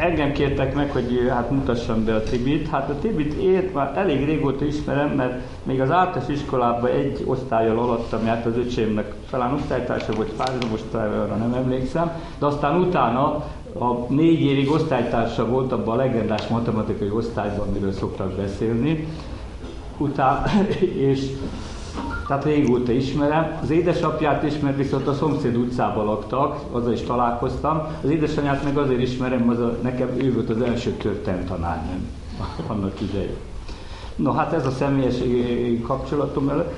engem kértek meg, hogy hát mutassam be a Tibit. Hát a Tibit én már elég régóta ismerem, mert még az általános iskolában egy osztályjal alattam járt az öcsémnek, talán osztálytársa vagy párhuzam osztályra, nem emlékszem, de aztán utána a négy évig osztálytársa volt abban a legendás matematikai osztályban, amiről szoktak beszélni. Utána, és tehát régóta ismerem. Az édesapját is, mert viszont a szomszéd utcában laktak, azzal is találkoztam. Az édesanyját meg azért ismerem, az a, nekem ő volt az első történet tanárnőm annak idején. No hát ez a személyes kapcsolatom előtt.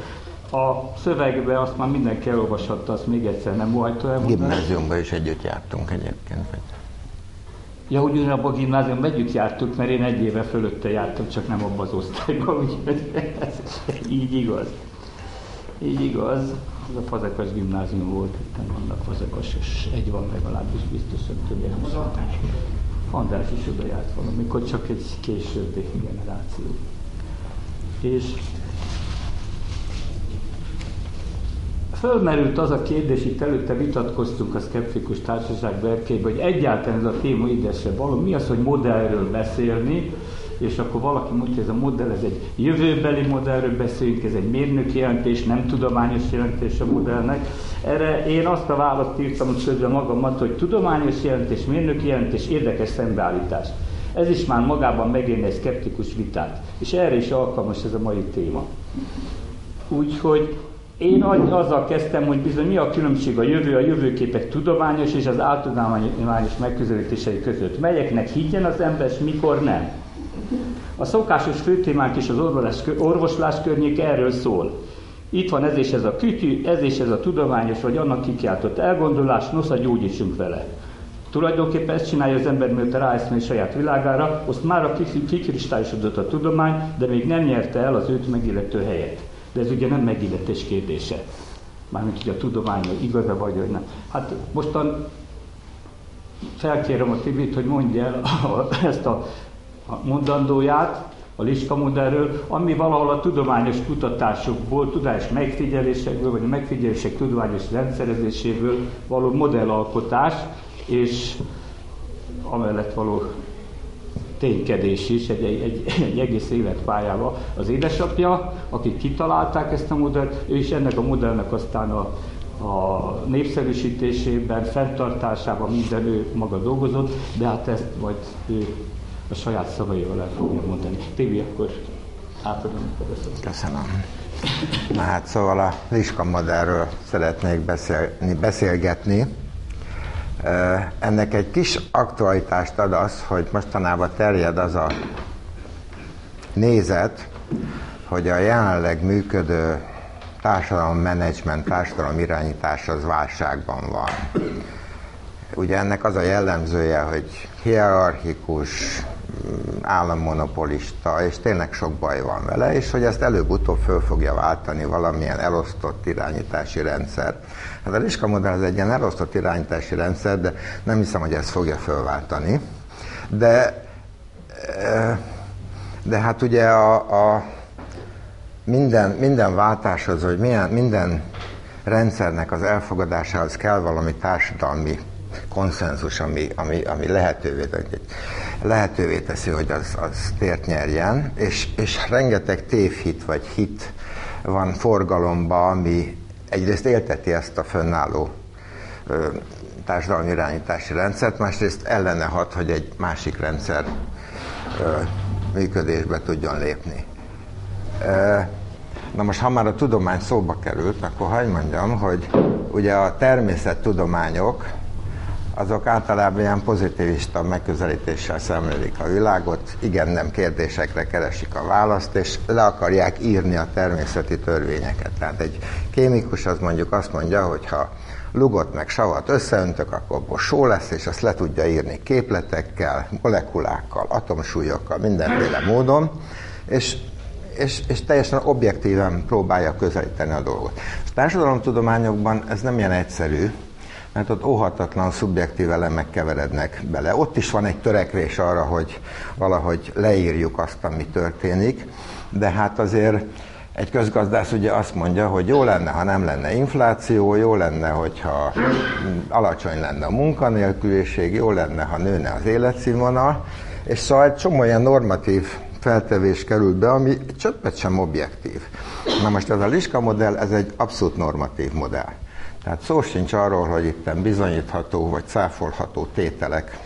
A szövegbe azt már mindenki elolvashatta, azt még egyszer nem volt elmondani. Gimnáziumban is együtt jártunk egyébként. Ja, úgy ugyanabban a gimnáziumban együtt jártuk, mert én egy éve fölötte jártam, csak nem abban az osztályban, úgyhogy ez így igaz. Így igaz, ez a Fazekas gimnázium volt, itt vannak Fazekas, és egy van legalábbis biztosan többen mutatták. András is oda járt valamikor, csak egy későbbi generáció. És fölmerült az a kérdés, itt előtte vitatkoztunk a Skeptikus Társaság berkében, hogy egyáltalán ez a téma ide való. Mi az, hogy modellről beszélni, és akkor valaki mondja, hogy ez a modell, ez egy jövőbeli modellről beszélünk, ez egy mérnöki jelentés, nem tudományos jelentés a modellnek. Erre én azt a választ írtam közben magamat, hogy tudományos jelentés, mérnöki jelentés, érdekes szembeállítás. Ez is már magában megérne egy szkeptikus vitát, és erre is alkalmas ez a mai téma. Úgyhogy én azzal kezdtem, hogy bizony mi a különbség a jövő, a jövőképek tudományos és az áltudományos megközelítései között. Melyeknek higgyen az ember, és mikor nem. A szokásos főtémánk is az orvoslás, orvoslás környék erről szól. Itt van ez és ez a kütyű, ez és ez a tudományos vagy annak kikiáltott elgondolás, nosza gyógyítsunk vele. Tulajdonképpen ezt csinálja az ember, mert ráeszmél saját világára, azt már a kikristályosodott a tudomány, de még nem nyerte el az őt megillető helyet. De ez ugye nem megilletés kérdése. Mármint, hogy a tudomány igaza vagy, vagy nem. Hát mostan felkérem a Tibit, hogy mondja el ezt a mondandóját, a Liska modellről, ami valahol a tudományos kutatásokból, tudományos megfigyelésekből, vagy a megfigyelések tudományos rendszerezéséből való modellalkotás, és amellett való ténykedés is egy, egy, egy egész életpályával. Az édesapja, akik kitalálták ezt a modellt, ő is ennek a modellnek aztán a, a népszerűsítésében, fenntartásában minden ő maga dolgozott, de hát ezt majd ő a saját szavaival el fogja mondani. Tibi, akkor átadom a Köszönöm. Na hát szóval a Liska modellről szeretnék beszélni, beszélgetni. Ennek egy kis aktualitást ad az, hogy mostanában terjed az a nézet, hogy a jelenleg működő társadalommenedzsment, társadalom irányítás az válságban van. Ugye ennek az a jellemzője, hogy hierarchikus, állammonopolista, és tényleg sok baj van vele, és hogy ezt előbb-utóbb föl fogja váltani valamilyen elosztott irányítási rendszer. Hát a Liska modell az egy ilyen elosztott irányítási rendszer, de nem hiszem, hogy ezt fogja fölváltani. De, eh, de hát ugye a, a minden, minden váltáshoz, vagy milyen, minden rendszernek az elfogadásához kell valami társadalmi konszenzus, ami, ami, ami lehetővé, lehetővé teszi, hogy az, az tért nyerjen, és, és rengeteg tévhit vagy hit van forgalomba, ami egyrészt élteti ezt a fönnálló ö, társadalmi irányítási rendszert, másrészt ellene hat, hogy egy másik rendszer ö, működésbe tudjon lépni. Ö, na most, ha már a tudomány szóba került, akkor hagyd mondjam, hogy ugye a természettudományok azok általában ilyen pozitivista megközelítéssel szemlélik a világot, igen-nem kérdésekre keresik a választ, és le akarják írni a természeti törvényeket. Tehát egy kémikus az mondjuk azt mondja, hogy ha lugot meg savat összeöntök, akkor abból só lesz, és azt le tudja írni képletekkel, molekulákkal, atomsúlyokkal, mindenféle módon, és és, és teljesen objektíven próbálja közelíteni a dolgot. A társadalomtudományokban ez nem ilyen egyszerű, mert ott óhatatlan szubjektív elemek keverednek bele. Ott is van egy törekvés arra, hogy valahogy leírjuk azt, ami történik, de hát azért egy közgazdász ugye azt mondja, hogy jó lenne, ha nem lenne infláció, jó lenne, hogyha alacsony lenne a munkanélküliség, jó lenne, ha nőne az életszínvonal, és szóval egy csomó olyan normatív feltevés került be, ami csöppet sem objektív. Na most ez a Liska modell, ez egy abszolút normatív modell. Tehát szó sincs arról, hogy itt bizonyítható vagy cáfolható tételek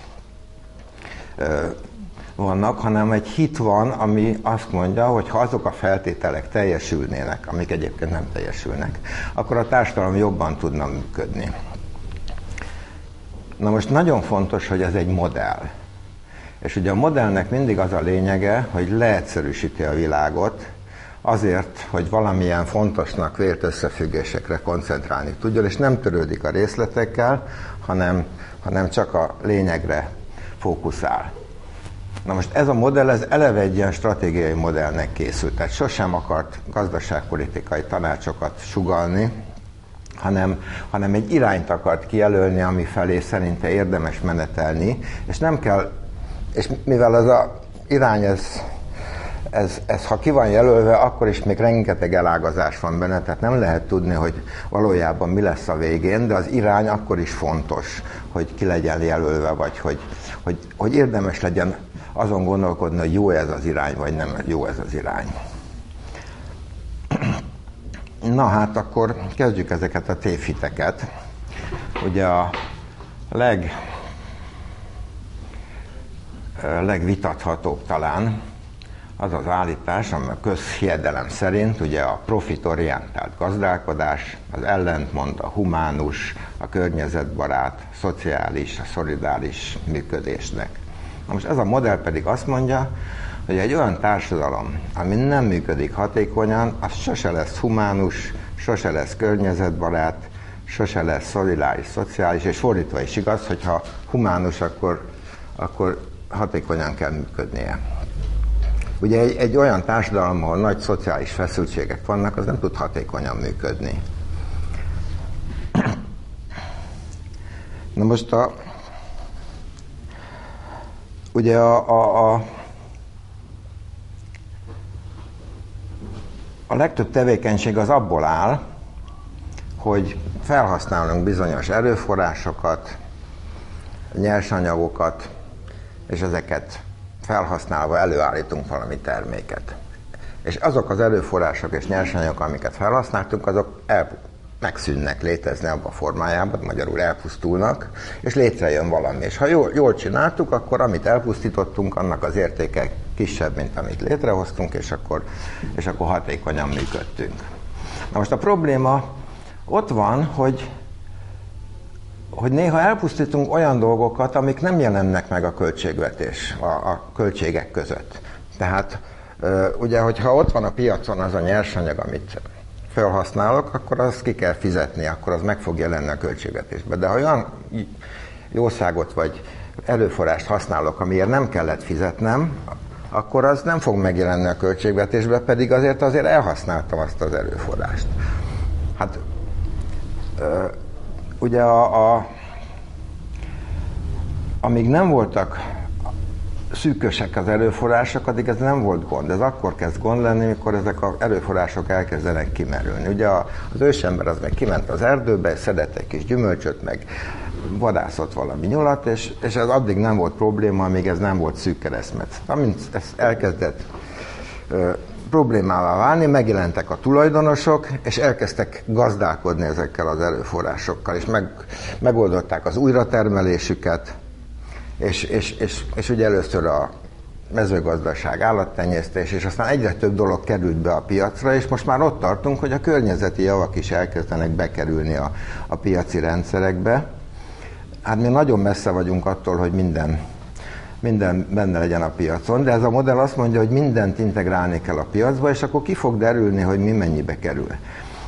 vannak, hanem egy hit van, ami azt mondja, hogy ha azok a feltételek teljesülnének, amik egyébként nem teljesülnek, akkor a társadalom jobban tudna működni. Na most nagyon fontos, hogy ez egy modell. És ugye a modellnek mindig az a lényege, hogy leegyszerűsíti a világot, azért, hogy valamilyen fontosnak vélt összefüggésekre koncentrálni tudjon, és nem törődik a részletekkel, hanem, hanem csak a lényegre fókuszál. Na most ez a modell, ez eleve egy ilyen stratégiai modellnek készült, tehát sosem akart gazdaságpolitikai tanácsokat sugalni, hanem, hanem egy irányt akart kijelölni, ami felé szerinte érdemes menetelni, és nem kell, és mivel ez a irány, ez, ez, ez ha ki van jelölve, akkor is még rengeteg elágazás van benne, tehát nem lehet tudni, hogy valójában mi lesz a végén, de az irány akkor is fontos, hogy ki legyen jelölve, vagy hogy, hogy, hogy érdemes legyen azon gondolkodni, hogy jó ez az irány, vagy nem jó ez az irány. Na hát akkor kezdjük ezeket a tévhiteket. Ugye a leg, legvitathatóbb talán az az állítás, ami a közhiedelem szerint ugye a profitorientált gazdálkodás, az ellentmond a humánus, a környezetbarát, szociális, a szolidáris működésnek. Na most ez a modell pedig azt mondja, hogy egy olyan társadalom, ami nem működik hatékonyan, az sose lesz humánus, sose lesz környezetbarát, sose lesz szolidáris, szociális, és fordítva is igaz, hogyha humánus, akkor, akkor hatékonyan kell működnie. Ugye egy, egy olyan társadalom, ahol nagy szociális feszültségek vannak, az nem tud hatékonyan működni. Na most a, ugye a, a, a, a legtöbb tevékenység az abból áll, hogy felhasználunk bizonyos erőforrásokat, nyersanyagokat, és ezeket felhasználva előállítunk valami terméket. És azok az erőforrások és nyersanyagok, amiket felhasználtunk, azok el, megszűnnek létezni abban a formájában, magyarul elpusztulnak, és létrejön valami. És ha jól, jól csináltuk, akkor amit elpusztítottunk, annak az értéke kisebb, mint amit létrehoztunk, és akkor, és akkor hatékonyan működtünk. Na most a probléma ott van, hogy hogy néha elpusztítunk olyan dolgokat, amik nem jelennek meg a költségvetés, a, a költségek között. Tehát ugye, hogyha ott van a piacon az a nyersanyag, amit felhasználok, akkor azt ki kell fizetni, akkor az meg fog jelenni a költségvetésbe. De ha olyan jószágot vagy erőforrást használok, amiért nem kellett fizetnem, akkor az nem fog megjelenni a költségvetésbe, pedig azért azért elhasználtam azt az erőforrást. Hát ugye a, a, amíg nem voltak szűkösek az erőforrások, addig ez nem volt gond. Ez akkor kezd gond lenni, amikor ezek az erőforrások elkezdenek kimerülni. Ugye az ősember az meg kiment az erdőbe, szedett egy kis gyümölcsöt, meg vadászott valami nyulat, és, és ez addig nem volt probléma, amíg ez nem volt szűk keresztmet. Amint ez elkezdett problémává válni, megjelentek a tulajdonosok, és elkezdtek gazdálkodni ezekkel az erőforrásokkal, és meg, megoldották az újratermelésüket, és, és, és, és ugye először a mezőgazdaság, állattenyésztés, és aztán egyre több dolog került be a piacra, és most már ott tartunk, hogy a környezeti javak is elkezdenek bekerülni a, a piaci rendszerekbe. Hát mi nagyon messze vagyunk attól, hogy minden, minden benne legyen a piacon, de ez a modell azt mondja, hogy mindent integrálni kell a piacba, és akkor ki fog derülni, hogy mi mennyibe kerül.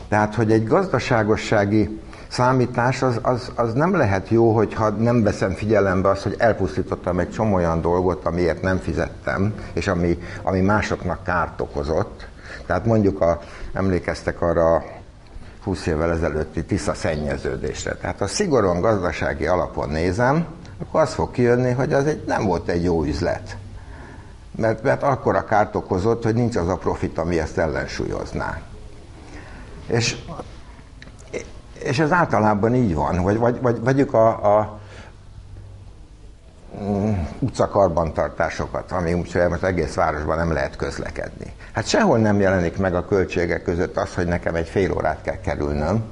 Tehát, hogy egy gazdaságossági számítás az, az, az nem lehet jó, hogyha nem veszem figyelembe azt, hogy elpusztítottam egy csomó olyan dolgot, amiért nem fizettem, és ami, ami másoknak kárt okozott. Tehát mondjuk a, emlékeztek arra a 20 évvel ezelőtti Tisza szennyeződésre. Tehát ha szigorúan gazdasági alapon nézem, akkor az fog kijönni, hogy az egy, nem volt egy jó üzlet. mert, mert akkor a kárt okozott, hogy nincs az a profit, ami ezt ellensúlyozná. És, és ez általában így van, vagy, vagy, vagy vegyük a, a mm, utcakarbantartásokat, ami úgyhogy most egész városban nem lehet közlekedni. Hát sehol nem jelenik meg a költségek között az, hogy nekem egy fél órát kell kerülnöm,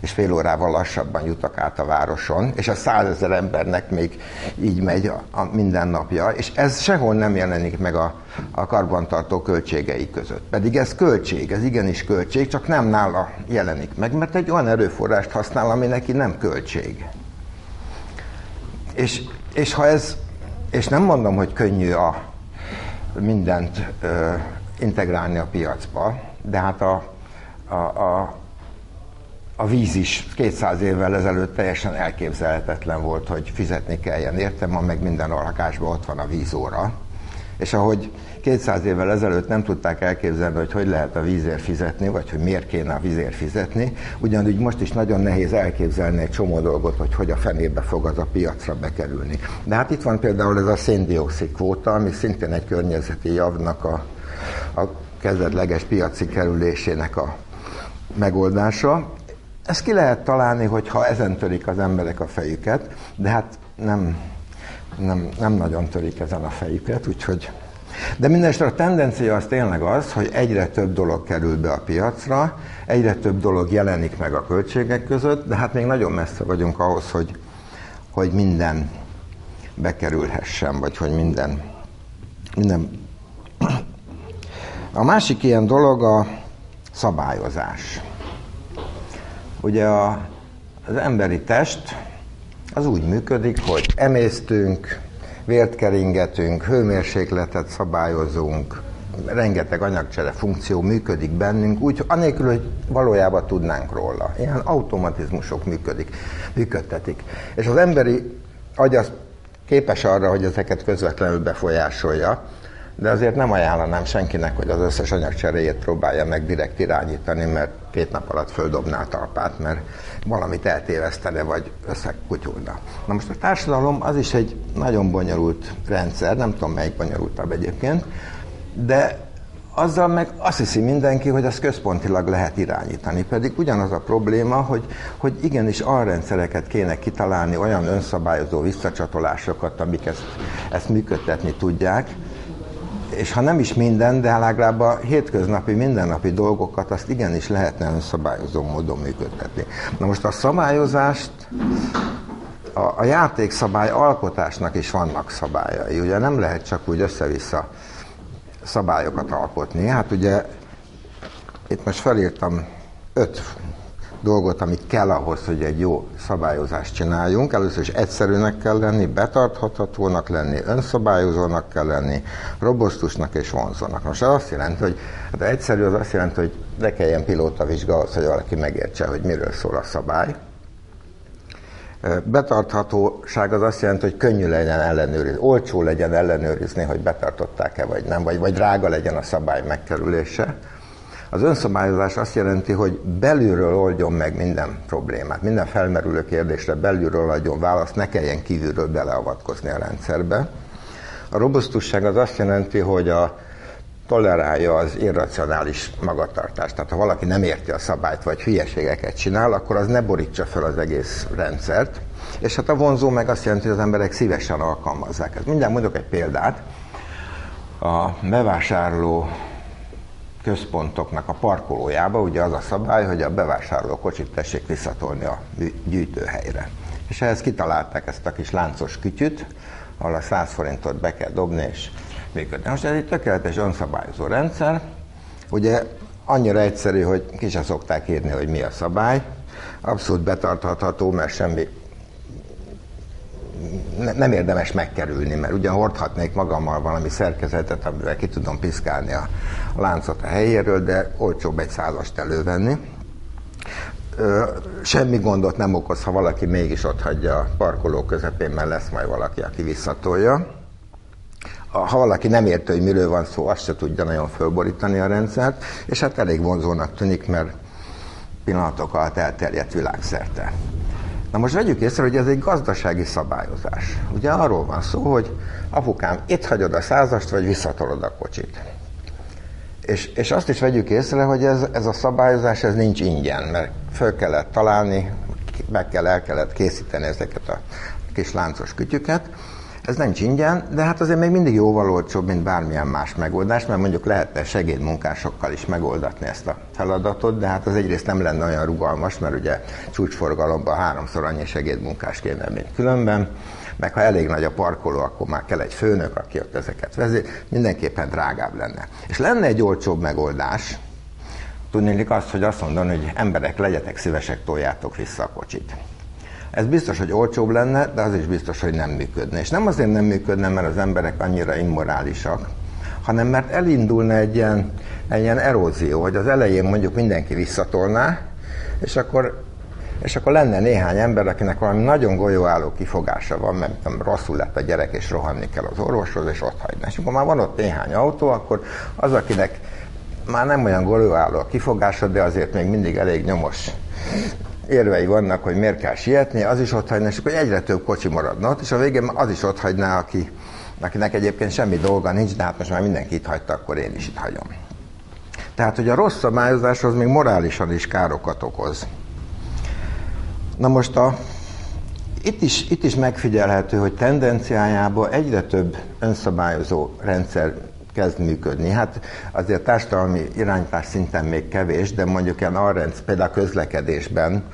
és fél órával lassabban jutak át a városon, és a százezer embernek még így megy a, a mindennapja, és ez sehol nem jelenik meg a, a karbantartó költségei között. Pedig ez költség, ez igenis költség, csak nem nála jelenik meg, mert egy olyan erőforrást használ, ami neki nem költség. És, és ha ez, és nem mondom, hogy könnyű a mindent ö, integrálni a piacba, de hát a, a, a a víz is 200 évvel ezelőtt teljesen elképzelhetetlen volt, hogy fizetni kelljen érte, ma meg minden lakásban ott van a vízóra. És ahogy 200 évvel ezelőtt nem tudták elképzelni, hogy hogy lehet a vízért fizetni, vagy hogy miért kéne a vízért fizetni, ugyanúgy most is nagyon nehéz elképzelni egy csomó dolgot, hogy hogy a fenébe fog az a piacra bekerülni. De hát itt van például ez a széndiokszid kvóta, ami szintén egy környezeti javnak a, a kezdetleges piaci kerülésének a megoldása. Ezt ki lehet találni, hogyha ezen törik az emberek a fejüket, de hát nem, nem, nem nagyon törik ezen a fejüket, úgyhogy... De mindenesetre a tendencia az tényleg az, hogy egyre több dolog kerül be a piacra, egyre több dolog jelenik meg a költségek között, de hát még nagyon messze vagyunk ahhoz, hogy, hogy minden bekerülhessen, vagy hogy minden, minden... A másik ilyen dolog a szabályozás. Ugye a, az emberi test az úgy működik, hogy emésztünk, vért keringetünk, hőmérsékletet szabályozunk, rengeteg anyagcsere funkció működik bennünk, úgy anélkül, hogy valójában tudnánk róla. Ilyen automatizmusok működik, működtetik. És az emberi agy az képes arra, hogy ezeket közvetlenül befolyásolja, de azért nem ajánlanám senkinek, hogy az összes anyagcseréjét próbálja meg direkt irányítani, mert két nap alatt földobná a talpát, mert valamit eltévesztene, vagy összekutyulna. Na most a társadalom az is egy nagyon bonyolult rendszer, nem tudom melyik bonyolultabb egyébként, de azzal meg azt hiszi mindenki, hogy ezt központilag lehet irányítani. Pedig ugyanaz a probléma, hogy, hogy igenis alrendszereket kéne kitalálni, olyan önszabályozó visszacsatolásokat, amik ezt, ezt működtetni tudják, és ha nem is minden, de legalább a hétköznapi, mindennapi dolgokat azt igenis lehetne önszabályozó módon működtetni. Na most a szabályozást, a, a játékszabály alkotásnak is vannak szabályai. Ugye nem lehet csak úgy össze-vissza szabályokat alkotni. Hát ugye itt most felírtam öt dolgot, amit kell ahhoz, hogy egy jó szabályozást csináljunk. Először is egyszerűnek kell lenni, betarthatónak lenni, önszabályozónak kell lenni, robosztusnak és vonzónak. Most ez azt jelenti, hogy hát egyszerű az azt jelenti, hogy ne kelljen pilóta ahhoz, hogy valaki megértse, hogy miről szól a szabály. Betarthatóság az azt jelenti, hogy könnyű legyen ellenőrizni, olcsó legyen ellenőrizni, hogy betartották-e vagy nem, vagy, vagy drága legyen a szabály megkerülése. Az önszabályozás azt jelenti, hogy belülről oldjon meg minden problémát, minden felmerülő kérdésre belülről adjon választ, ne kelljen kívülről beleavatkozni a rendszerbe. A robusztusság az azt jelenti, hogy a tolerálja az irracionális magatartást. Tehát ha valaki nem érti a szabályt, vagy hülyeségeket csinál, akkor az ne borítsa fel az egész rendszert. És hát a vonzó meg azt jelenti, hogy az emberek szívesen alkalmazzák. Ez mindjárt mondok egy példát. A bevásárló központoknak a parkolójába, ugye az a szabály, hogy a bevásárló kocsit tessék visszatolni a gyűjtőhelyre. És ehhez kitalálták ezt a kis láncos kütyüt, ahol a 100 forintot be kell dobni, és működni. Most ez egy tökéletes önszabályozó rendszer, ugye annyira egyszerű, hogy ki sem szokták írni, hogy mi a szabály, abszolút betartható, mert semmi nem érdemes megkerülni, mert ugyan hordhatnék magammal valami szerkezetet, amivel ki tudom piszkálni a, láncot a helyéről, de olcsóbb egy százast elővenni. Semmi gondot nem okoz, ha valaki mégis ott hagyja a parkoló közepén, mert lesz majd valaki, aki visszatolja. Ha valaki nem érte, hogy miről van szó, azt se tudja nagyon fölborítani a rendszert, és hát elég vonzónak tűnik, mert pillanatok alatt elterjedt világszerte. Na most vegyük észre, hogy ez egy gazdasági szabályozás. Ugye arról van szó, hogy apukám, itt hagyod a százast, vagy visszatolod a kocsit. És, és azt is vegyük észre, hogy ez, ez a szabályozás ez nincs ingyen, mert föl kellett találni, meg kell, el kellett készíteni ezeket a kis láncos kütyüket. Ez nem ingyen, de hát azért még mindig jóval olcsóbb, mint bármilyen más megoldás, mert mondjuk lehetne segédmunkásokkal is megoldatni ezt a feladatot, de hát az egyrészt nem lenne olyan rugalmas, mert ugye csúcsforgalomban háromszor annyi segédmunkás kéne, mint különben meg ha elég nagy a parkoló, akkor már kell egy főnök, aki ott ezeket vezér, mindenképpen drágább lenne. És lenne egy olcsóbb megoldás, tudnélik azt, hogy azt mondani, hogy emberek, legyetek szívesek, toljátok vissza a kocsit. Ez biztos, hogy olcsóbb lenne, de az is biztos, hogy nem működne. És nem azért nem működne, mert az emberek annyira immorálisak, hanem mert elindulna egy ilyen, egy ilyen erózió, hogy az elején mondjuk mindenki visszatolná, és akkor és akkor lenne néhány ember, akinek valami nagyon golyóálló kifogása van, mert rosszul lett a gyerek, és rohanni kell az orvoshoz, és ott hagyna. És akkor már van ott néhány autó, akkor az, akinek már nem olyan golyóálló a kifogása, de azért még mindig elég nyomos érvei vannak, hogy miért kell sietni, az is ott hagyna, és akkor egyre több kocsi maradna ott, és a végén az is ott hagyná, aki, akinek egyébként semmi dolga nincs, de hát most már mindenki itt hagyta, akkor én is itt hagyom. Tehát, hogy a rossz szabályozás az még morálisan is károkat okoz. Na most a, itt, is, itt is megfigyelhető, hogy tendenciájában egyre több önszabályozó rendszer kezd működni. Hát azért társadalmi irányítás szinten még kevés, de mondjuk ilyen arrenc, például a közlekedésben,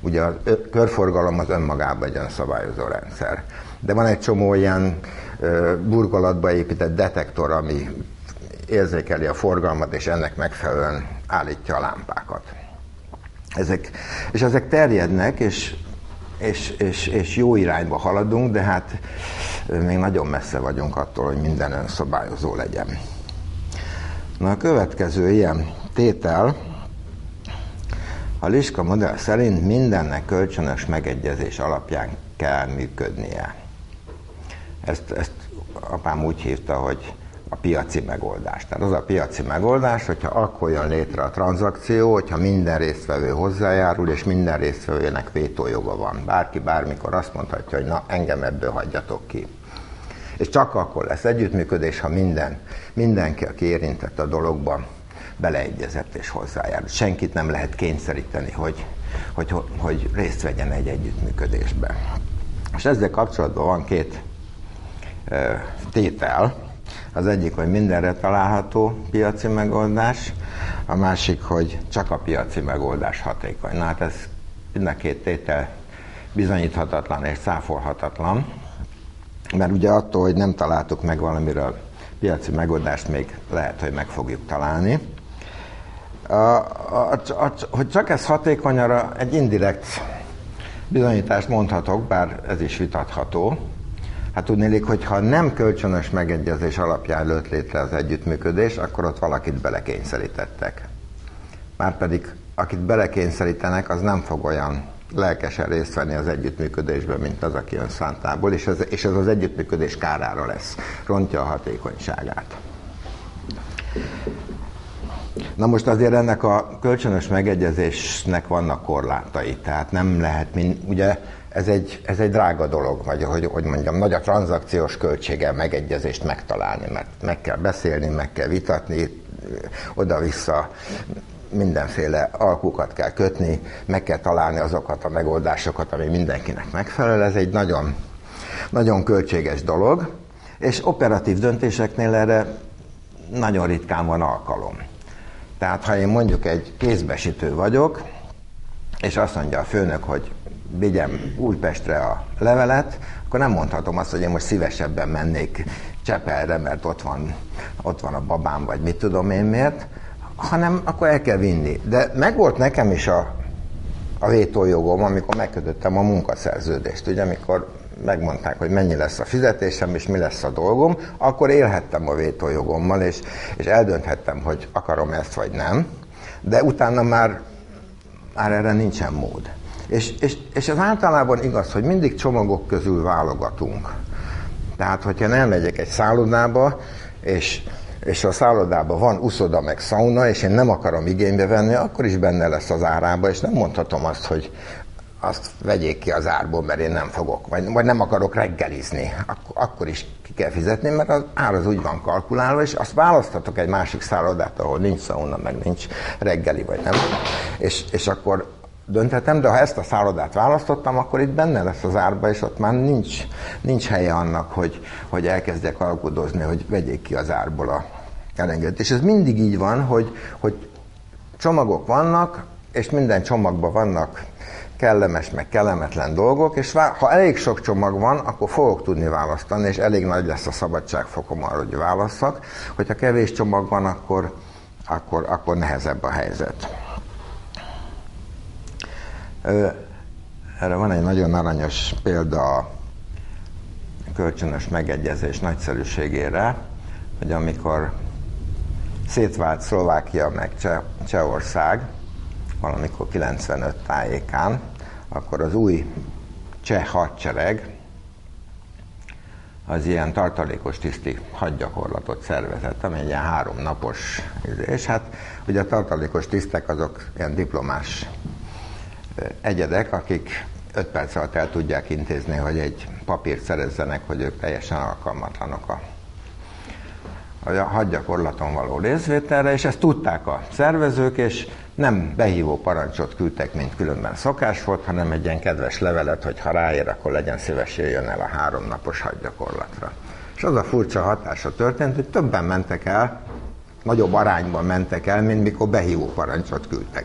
ugye a körforgalom az önmagában egy önszabályozó rendszer. De van egy csomó ilyen burgolatba épített detektor, ami érzékeli a forgalmat, és ennek megfelelően állítja a lámpákat. Ezek, és ezek terjednek, és, és, és, és jó irányba haladunk, de hát még nagyon messze vagyunk attól, hogy minden önszabályozó legyen. Na a következő ilyen tétel, a Liska modell szerint mindennek kölcsönös megegyezés alapján kell működnie. Ezt, ezt apám úgy hívta, hogy a piaci megoldás. Tehát az a piaci megoldás, hogyha akkor jön létre a tranzakció, hogyha minden résztvevő hozzájárul, és minden résztvevőnek vétójoga van. Bárki bármikor azt mondhatja, hogy na, engem ebből hagyjatok ki. És csak akkor lesz együttműködés, ha minden, mindenki, aki érintett a dologban, beleegyezett és hozzájárul. Senkit nem lehet kényszeríteni, hogy, hogy, hogy részt vegyen egy együttműködésbe. És ezzel kapcsolatban van két tétel, az egyik, hogy mindenre található piaci megoldás, a másik, hogy csak a piaci megoldás hatékony. Na hát ez mind a két tétel bizonyíthatatlan és száfolhatatlan, mert ugye attól, hogy nem találtuk meg valamiről piaci megoldást, még lehet, hogy meg fogjuk találni. A, a, a, hogy csak ez hatékony, arra egy indirekt bizonyítást mondhatok, bár ez is vitatható, Hát tudnélik, hogy ha nem kölcsönös megegyezés alapján lőtt létre az együttműködés, akkor ott valakit belekényszerítettek. Márpedig akit belekényszerítenek, az nem fog olyan lelkesen részt venni az együttműködésben, mint az, aki önszántából, és ez, és ez az együttműködés kárára lesz, rontja a hatékonyságát. Na most azért ennek a kölcsönös megegyezésnek vannak korlátai, tehát nem lehet, mind, ugye ez egy, ez egy drága dolog, vagy hogy, hogy mondjam, nagy a tranzakciós költsége megegyezést megtalálni, mert meg kell beszélni, meg kell vitatni, oda-vissza mindenféle alkukat kell kötni, meg kell találni azokat a megoldásokat, ami mindenkinek megfelel. Ez egy nagyon, nagyon költséges dolog, és operatív döntéseknél erre nagyon ritkán van alkalom. Tehát ha én mondjuk egy kézbesítő vagyok, és azt mondja a főnök, hogy vigyem Újpestre a levelet, akkor nem mondhatom azt, hogy én most szívesebben mennék Csepelre, mert ott van, ott van a babám, vagy mit tudom én miért, hanem akkor el kell vinni. De megvolt nekem is a, a vétójogom, amikor megkötöttem a munkaszerződést, ugye, amikor megmondták, hogy mennyi lesz a fizetésem, és mi lesz a dolgom, akkor élhettem a vétójogommal, és, és eldönthettem, hogy akarom ezt, vagy nem, de utána már, már erre nincsen mód. És, és, és ez általában igaz, hogy mindig csomagok közül válogatunk. Tehát, hogyha nem megyek egy szállodába, és, és a szállodában van uszoda meg szauna, és én nem akarom igénybe venni, akkor is benne lesz az árába, és nem mondhatom azt, hogy azt vegyék ki az árból, mert én nem fogok, vagy, vagy nem akarok reggelizni, akkor, akkor is ki kell fizetni, mert az ár az úgy van kalkulálva, és azt választhatok egy másik szállodát, ahol nincs szauna, meg nincs reggeli, vagy nem. És, és akkor dönthetem, de ha ezt a szállodát választottam, akkor itt benne lesz az árba, és ott már nincs, nincs helye annak, hogy, hogy elkezdjek alkudozni, hogy vegyék ki az árból a elengedést. És ez mindig így van, hogy, hogy csomagok vannak, és minden csomagban vannak kellemes, meg kellemetlen dolgok, és ha elég sok csomag van, akkor fogok tudni választani, és elég nagy lesz a szabadságfokom arra, hogy válasszak. Hogyha kevés csomag van, akkor, akkor, akkor nehezebb a helyzet. Erre van egy nagyon aranyos példa a kölcsönös megegyezés nagyszerűségére, hogy amikor szétvált Szlovákia meg Csehország, valamikor 95 tájékán, akkor az új cseh hadsereg az ilyen tartalékos tiszti hadgyakorlatot szervezett, ami egy ilyen háromnapos, és hát ugye a tartalékos tisztek azok ilyen diplomás egyedek, akik öt perc alatt el tudják intézni, hogy egy papírt szerezzenek, hogy ők teljesen alkalmatlanok a a hadgyakorlaton való részvételre, és ezt tudták a szervezők, és nem behívó parancsot küldtek, mint különben szokás volt, hanem egy ilyen kedves levelet, hogy ha ráér, akkor legyen szíves jöjjön el a háromnapos hadgyakorlatra. És az a furcsa hatása történt, hogy többen mentek el, nagyobb arányban mentek el, mint mikor behívó parancsot küldtek.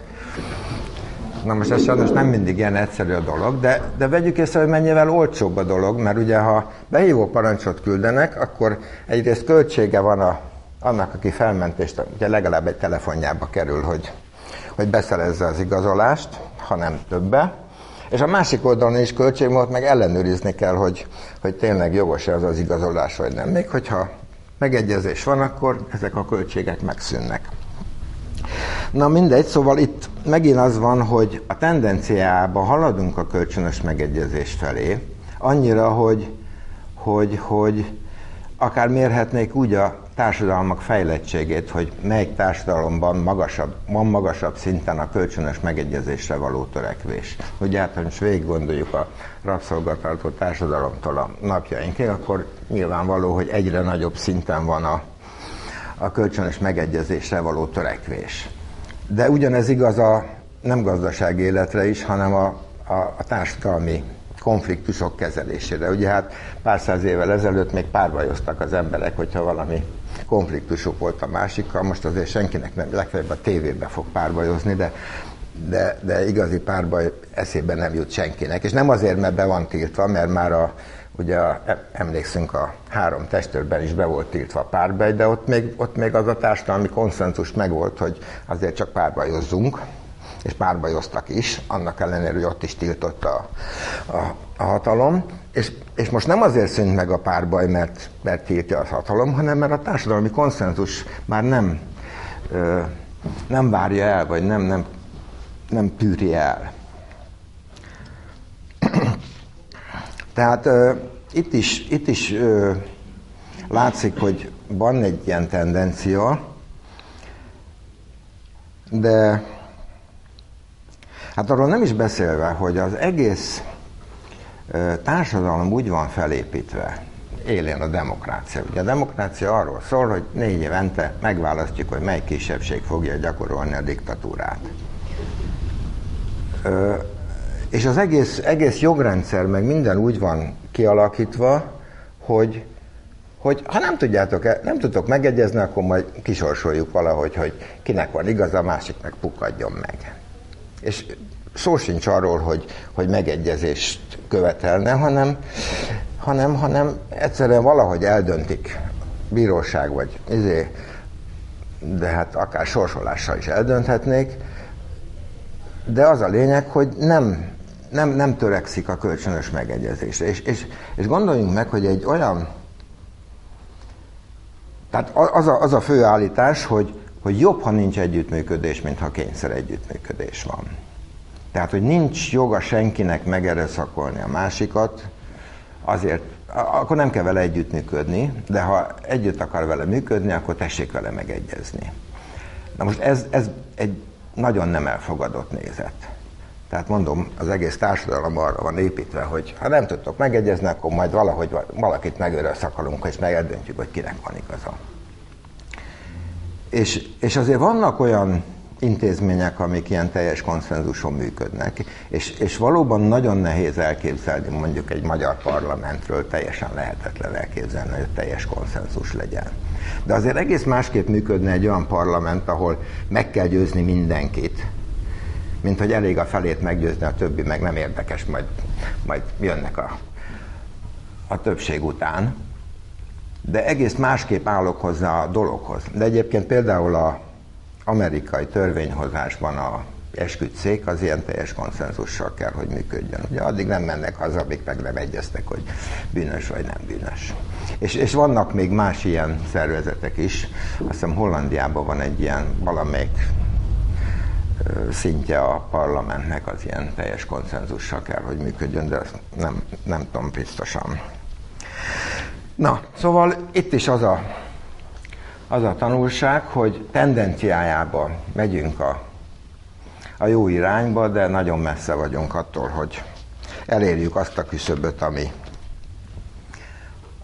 Na most ez sajnos nem mindig ilyen egyszerű a dolog, de, de vegyük észre, hogy mennyivel olcsóbb a dolog, mert ugye ha behívó parancsot küldenek, akkor egyrészt költsége van a, annak, aki felmentést, ugye legalább egy telefonjába kerül, hogy, hogy beszerezze az igazolást, ha nem többe. És a másik oldalon is költség volt, meg ellenőrizni kell, hogy, hogy tényleg jogos-e az az igazolás, vagy nem. Még hogyha megegyezés van, akkor ezek a költségek megszűnnek. Na mindegy, szóval itt megint az van, hogy a tendenciába haladunk a kölcsönös megegyezés felé, annyira, hogy, hogy, hogy akár mérhetnék úgy a társadalmak fejlettségét, hogy melyik társadalomban magasabb, van magasabb szinten a kölcsönös megegyezésre való törekvés. Ugye hát, ha most végig gondoljuk a rabszolgatartó társadalomtól a napjainkig, akkor nyilvánvaló, hogy egyre nagyobb szinten van a, a kölcsönös megegyezésre való törekvés. De ugyanez igaz a nem gazdasági életre is, hanem a, a, a társadalmi konfliktusok kezelésére. Ugye hát pár száz évvel ezelőtt még párbajoztak az emberek, hogyha valami konfliktusuk volt a másikkal, most azért senkinek nem, legfeljebb a tévébe fog párbajozni, de, de, de igazi párbaj eszébe nem jut senkinek. És nem azért, mert be van tiltva, mert már a, ugye emlékszünk a három testőrben is be volt tiltva a párbaj, de ott még, ott még az a társadalmi konszenzus megvolt, hogy azért csak párbajozzunk, és párbajoztak is, annak ellenére, hogy ott is tiltott a, a, a hatalom. És, és most nem azért szűnt meg a párbaj, mert, mert tiltja a hatalom, hanem mert a társadalmi konszenzus már nem, ö, nem várja el, vagy nem, nem, nem tűri el. Tehát ö, itt is, itt is ö, látszik, hogy van egy ilyen tendencia, de hát arról nem is beszélve, hogy az egész társadalom úgy van felépítve, élén a demokrácia. Ugye a demokrácia arról szól, hogy négy évente megválasztjuk, hogy mely kisebbség fogja gyakorolni a diktatúrát. És az egész, egész jogrendszer, meg minden úgy van kialakítva, hogy, hogy ha nem tudjátok, nem tudtok megegyezni, akkor majd kisorsoljuk valahogy, hogy kinek van igaza, a másik meg pukadjon meg. És szó sincs arról, hogy, hogy megegyezést követelne, hanem, hanem, hanem egyszerűen valahogy eldöntik bíróság, vagy izé, de hát akár sorsolással is eldönthetnék, de az a lényeg, hogy nem nem, nem törekszik a kölcsönös megegyezésre. És, és, és gondoljunk meg, hogy egy olyan, tehát az a, az a fő állítás, hogy, hogy jobb, ha nincs együttműködés, mint ha kényszer együttműködés van. Tehát, hogy nincs joga senkinek megerőszakolni a másikat, azért, akkor nem kell vele együttműködni, de ha együtt akar vele működni, akkor tessék vele megegyezni. Na most ez, ez egy nagyon nem elfogadott nézet. Tehát mondom, az egész társadalom arra van építve, hogy ha nem tudtok megegyezni, akkor majd valahogy valakit megöröszakalunk, és megeldöntjük, hogy kinek van igaza. És, és azért vannak olyan intézmények, amik ilyen teljes konszenzuson működnek, és, és valóban nagyon nehéz elképzelni mondjuk egy magyar parlamentről, teljesen lehetetlen elképzelni, hogy teljes konszenzus legyen. De azért egész másképp működne egy olyan parlament, ahol meg kell győzni mindenkit, mint hogy elég a felét meggyőzni, a többi meg nem érdekes, majd, majd jönnek a, a többség után. De egész másképp állok hozzá a dologhoz. De egyébként például a amerikai törvényhozásban a esküdszék az ilyen teljes konszenzussal kell, hogy működjön. Ugye addig nem mennek haza, amíg meg nem egyeztek, hogy bűnös vagy nem bűnös. És, és vannak még más ilyen szervezetek is. Azt hiszem Hollandiában van egy ilyen valamelyik szintje a parlamentnek az ilyen teljes konszenzussal kell, hogy működjön, de ezt nem, nem tudom biztosan. Na, szóval itt is az a, az a tanulság, hogy tendenciájába megyünk a, a jó irányba, de nagyon messze vagyunk attól, hogy elérjük azt a küszöböt, ami,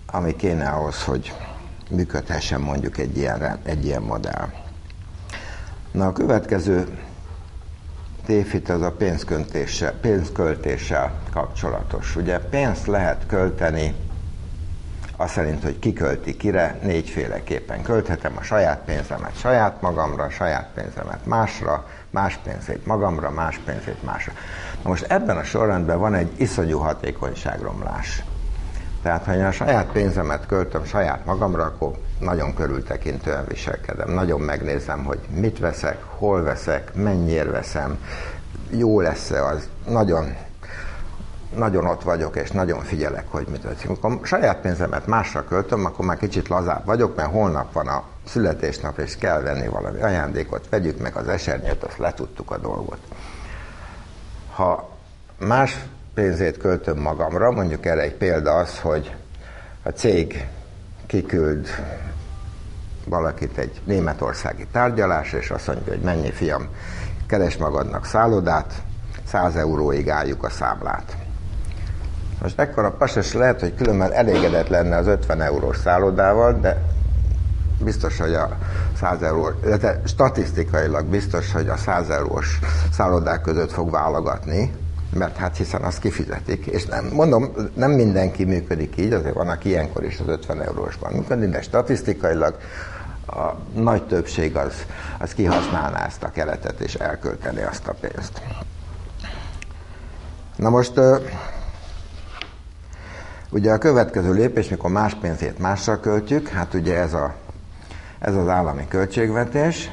ami kéne ahhoz, hogy működhessen mondjuk egy ilyen, egy ilyen modell. Na a következő tévhit az a pénzköltéssel, pénzköltéssel kapcsolatos. Ugye pénzt lehet költeni azt szerint, hogy ki költi kire, négyféleképpen költhetem a saját pénzemet saját magamra, a saját pénzemet másra, más pénzét magamra, más pénzét másra. Na most ebben a sorrendben van egy iszonyú hatékonyságromlás. Tehát, ha én a saját pénzemet költöm saját magamra, akkor nagyon körültekintően viselkedem. Nagyon megnézem, hogy mit veszek, hol veszek, mennyire veszem, jó lesz-e az. Nagyon, nagyon ott vagyok, és nagyon figyelek, hogy mit veszek. Amikor saját pénzemet másra költöm, akkor már kicsit lazább vagyok, mert holnap van a születésnap, és kell venni valami ajándékot, vegyük meg az esernyőt, azt letudtuk a dolgot. Ha más pénzét költöm magamra, mondjuk erre egy példa az, hogy a cég kiküld valakit egy németországi tárgyalás, és azt mondja, hogy mennyi fiam, keres magadnak szállodát, 100 euróig álljuk a számlát. Most ekkora pasas lehet, hogy különben elégedett lenne az 50 eurós szállodával, de biztos, hogy a 100 euró, de statisztikailag biztos, hogy a 100 eurós szállodák között fog válogatni, mert hát hiszen azt kifizetik, és nem, mondom, nem mindenki működik így, azért vannak ilyenkor is az 50 eurósban működik, de statisztikailag a nagy többség az, az kihasználná ezt a keretet, és elkölteni azt a pénzt. Na most ugye a következő lépés, mikor más pénzét másra költjük, hát ugye ez, a, ez az állami költségvetés,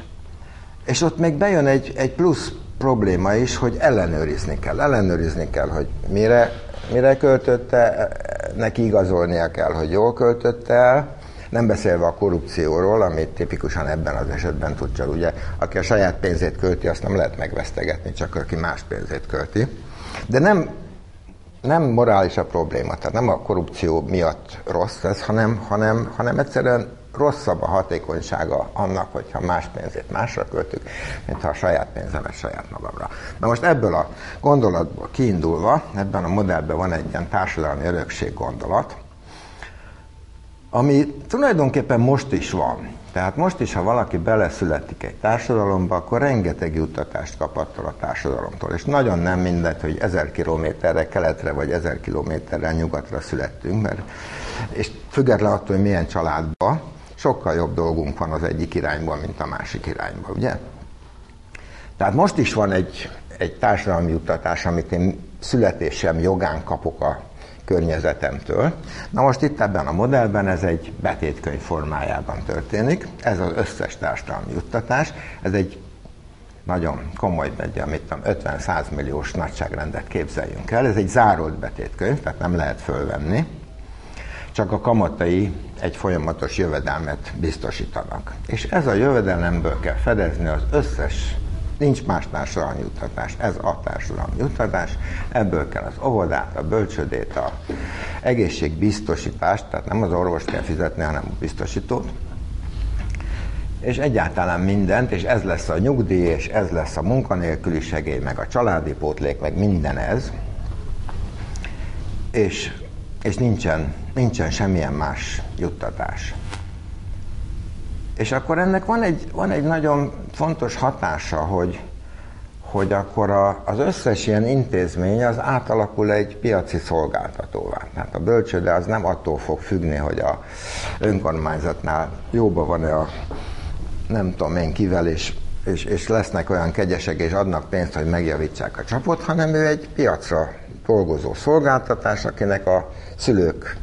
és ott még bejön egy, egy plusz probléma is, hogy ellenőrizni kell. Ellenőrizni kell, hogy mire, mire költötte, neki igazolnia kell, hogy jól költötte el, nem beszélve a korrupcióról, amit tipikusan ebben az esetben tud csak, ugye, aki a saját pénzét költi, azt nem lehet megvesztegetni, csak aki más pénzét költi. De nem, nem morális a probléma, tehát nem a korrupció miatt rossz ez, hanem, hanem, hanem egyszerűen rosszabb a hatékonysága annak, hogyha más pénzét másra költük, mint ha a saját pénzemet saját magamra. Na most ebből a gondolatból kiindulva, ebben a modellben van egy ilyen társadalmi örökség gondolat, ami tulajdonképpen most is van. Tehát most is, ha valaki beleszületik egy társadalomba, akkor rengeteg juttatást kap attól a társadalomtól. És nagyon nem mindegy, hogy ezer kilométerre keletre vagy ezer kilométerre nyugatra születtünk, mert, és független attól, hogy milyen családba, sokkal jobb dolgunk van az egyik irányban, mint a másik irányban, ugye? Tehát most is van egy, egy társadalmi juttatás, amit én születésem jogán kapok a környezetemtől. Na most itt ebben a modellben ez egy betétkönyv formájában történik. Ez az összes társadalmi juttatás. Ez egy nagyon komoly, egy, amit 50-100 milliós nagyságrendet képzeljünk el. Ez egy zárolt betétkönyv, tehát nem lehet fölvenni csak a kamatai egy folyamatos jövedelmet biztosítanak. És ez a jövedelemből kell fedezni az összes Nincs más társadalmi juttatás, ez a társadalmi juttatás, ebből kell az óvodát, a bölcsödét, a egészségbiztosítást, tehát nem az orvos kell fizetni, hanem a biztosítót. és egyáltalán mindent, és ez lesz a nyugdíj, és ez lesz a munkanélküli segély, meg a családi pótlék, meg minden ez, és, és nincsen, nincsen semmilyen más juttatás. És akkor ennek van egy, van egy nagyon fontos hatása, hogy, hogy akkor a, az összes ilyen intézmény az átalakul egy piaci szolgáltatóvá. Tehát a bölcsőde az nem attól fog függni, hogy a önkormányzatnál jóban van-e a nem tudom én kivel, és, és, és lesznek olyan kegyesek, és adnak pénzt, hogy megjavítsák a csapot, hanem ő egy piacra dolgozó szolgáltatás, akinek a szülők,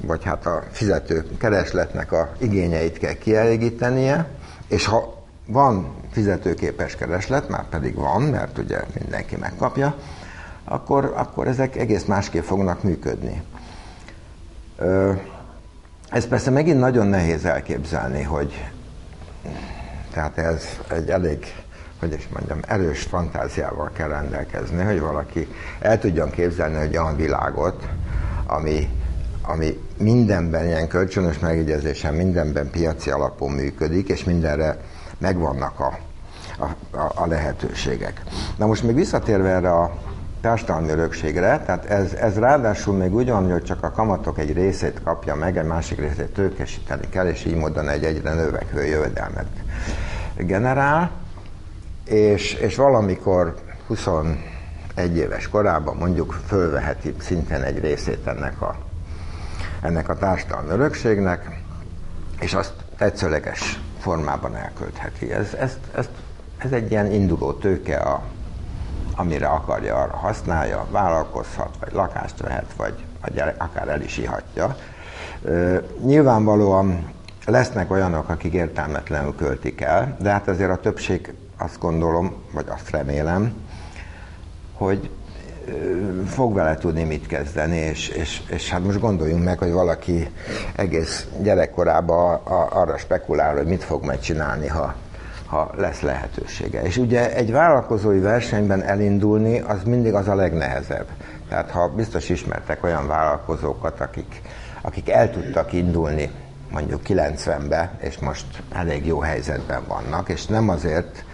vagy hát a fizető keresletnek a igényeit kell kielégítenie, és ha van fizetőképes kereslet, már pedig van, mert ugye mindenki megkapja, akkor, akkor ezek egész másképp fognak működni. Ez persze megint nagyon nehéz elképzelni, hogy tehát ez egy elég, hogy is mondjam, erős fantáziával kell rendelkezni, hogy valaki el tudjon képzelni egy olyan világot, ami, ami mindenben ilyen kölcsönös megegyezésen, mindenben piaci alapon működik, és mindenre megvannak a, a, a, a lehetőségek. Na most még visszatérve erre a társadalmi örökségre, tehát ez, ez ráadásul még úgy hogy csak a kamatok egy részét kapja meg, egy másik részét tőkesíteni kell, és így módon egy egyre növekvő jövedelmet generál, és, és valamikor 21 éves korában mondjuk fölveheti szintén egy részét ennek a, ennek a társadalmi örökségnek, és azt tetszőleges formában elköltheti. Ez, ez, ez, ez egy ilyen induló tőke, a, amire akarja, arra használja, vállalkozhat, vagy lakást vehet, vagy, vagy akár el is ihatja. Nyilvánvalóan lesznek olyanok, akik értelmetlenül költik el, de hát azért a többség azt gondolom, vagy azt remélem, hogy fog vele tudni mit kezdeni, és, és, és hát most gondoljunk meg, hogy valaki egész gyerekkorában arra spekulál, hogy mit fog majd csinálni, ha, ha lesz lehetősége. És ugye egy vállalkozói versenyben elindulni, az mindig az a legnehezebb. Tehát ha biztos ismertek olyan vállalkozókat, akik, akik el tudtak indulni mondjuk 90-ben, és most elég jó helyzetben vannak, és nem azért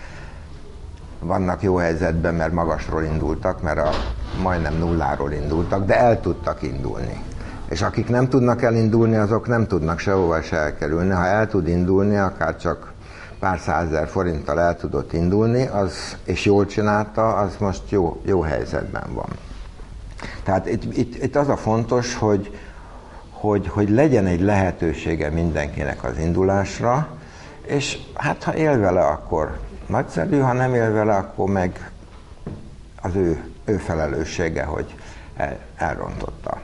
vannak jó helyzetben, mert magasról indultak, mert a majdnem nulláról indultak, de el tudtak indulni. És akik nem tudnak elindulni, azok nem tudnak sehova se elkerülni. Ha el tud indulni, akár csak pár százezer forinttal el tudott indulni, az, és jól csinálta, az most jó, jó helyzetben van. Tehát itt, itt, itt az a fontos, hogy, hogy, hogy legyen egy lehetősége mindenkinek az indulásra, és hát ha él vele, akkor nagyszerű, ha nem él vele, akkor meg az ő, ő felelőssége, hogy el, elrontotta.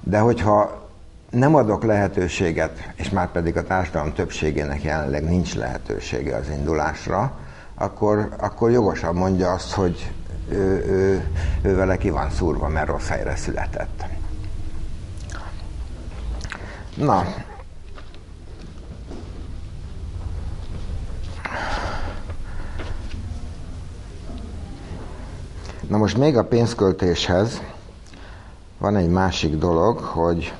De hogyha nem adok lehetőséget, és már pedig a társadalom többségének jelenleg nincs lehetősége az indulásra, akkor, akkor jogosan mondja azt, hogy ő, ő, ő vele ki van szúrva, mert rossz helyre született. Na, Na most még a pénzköltéshez van egy másik dolog, hogy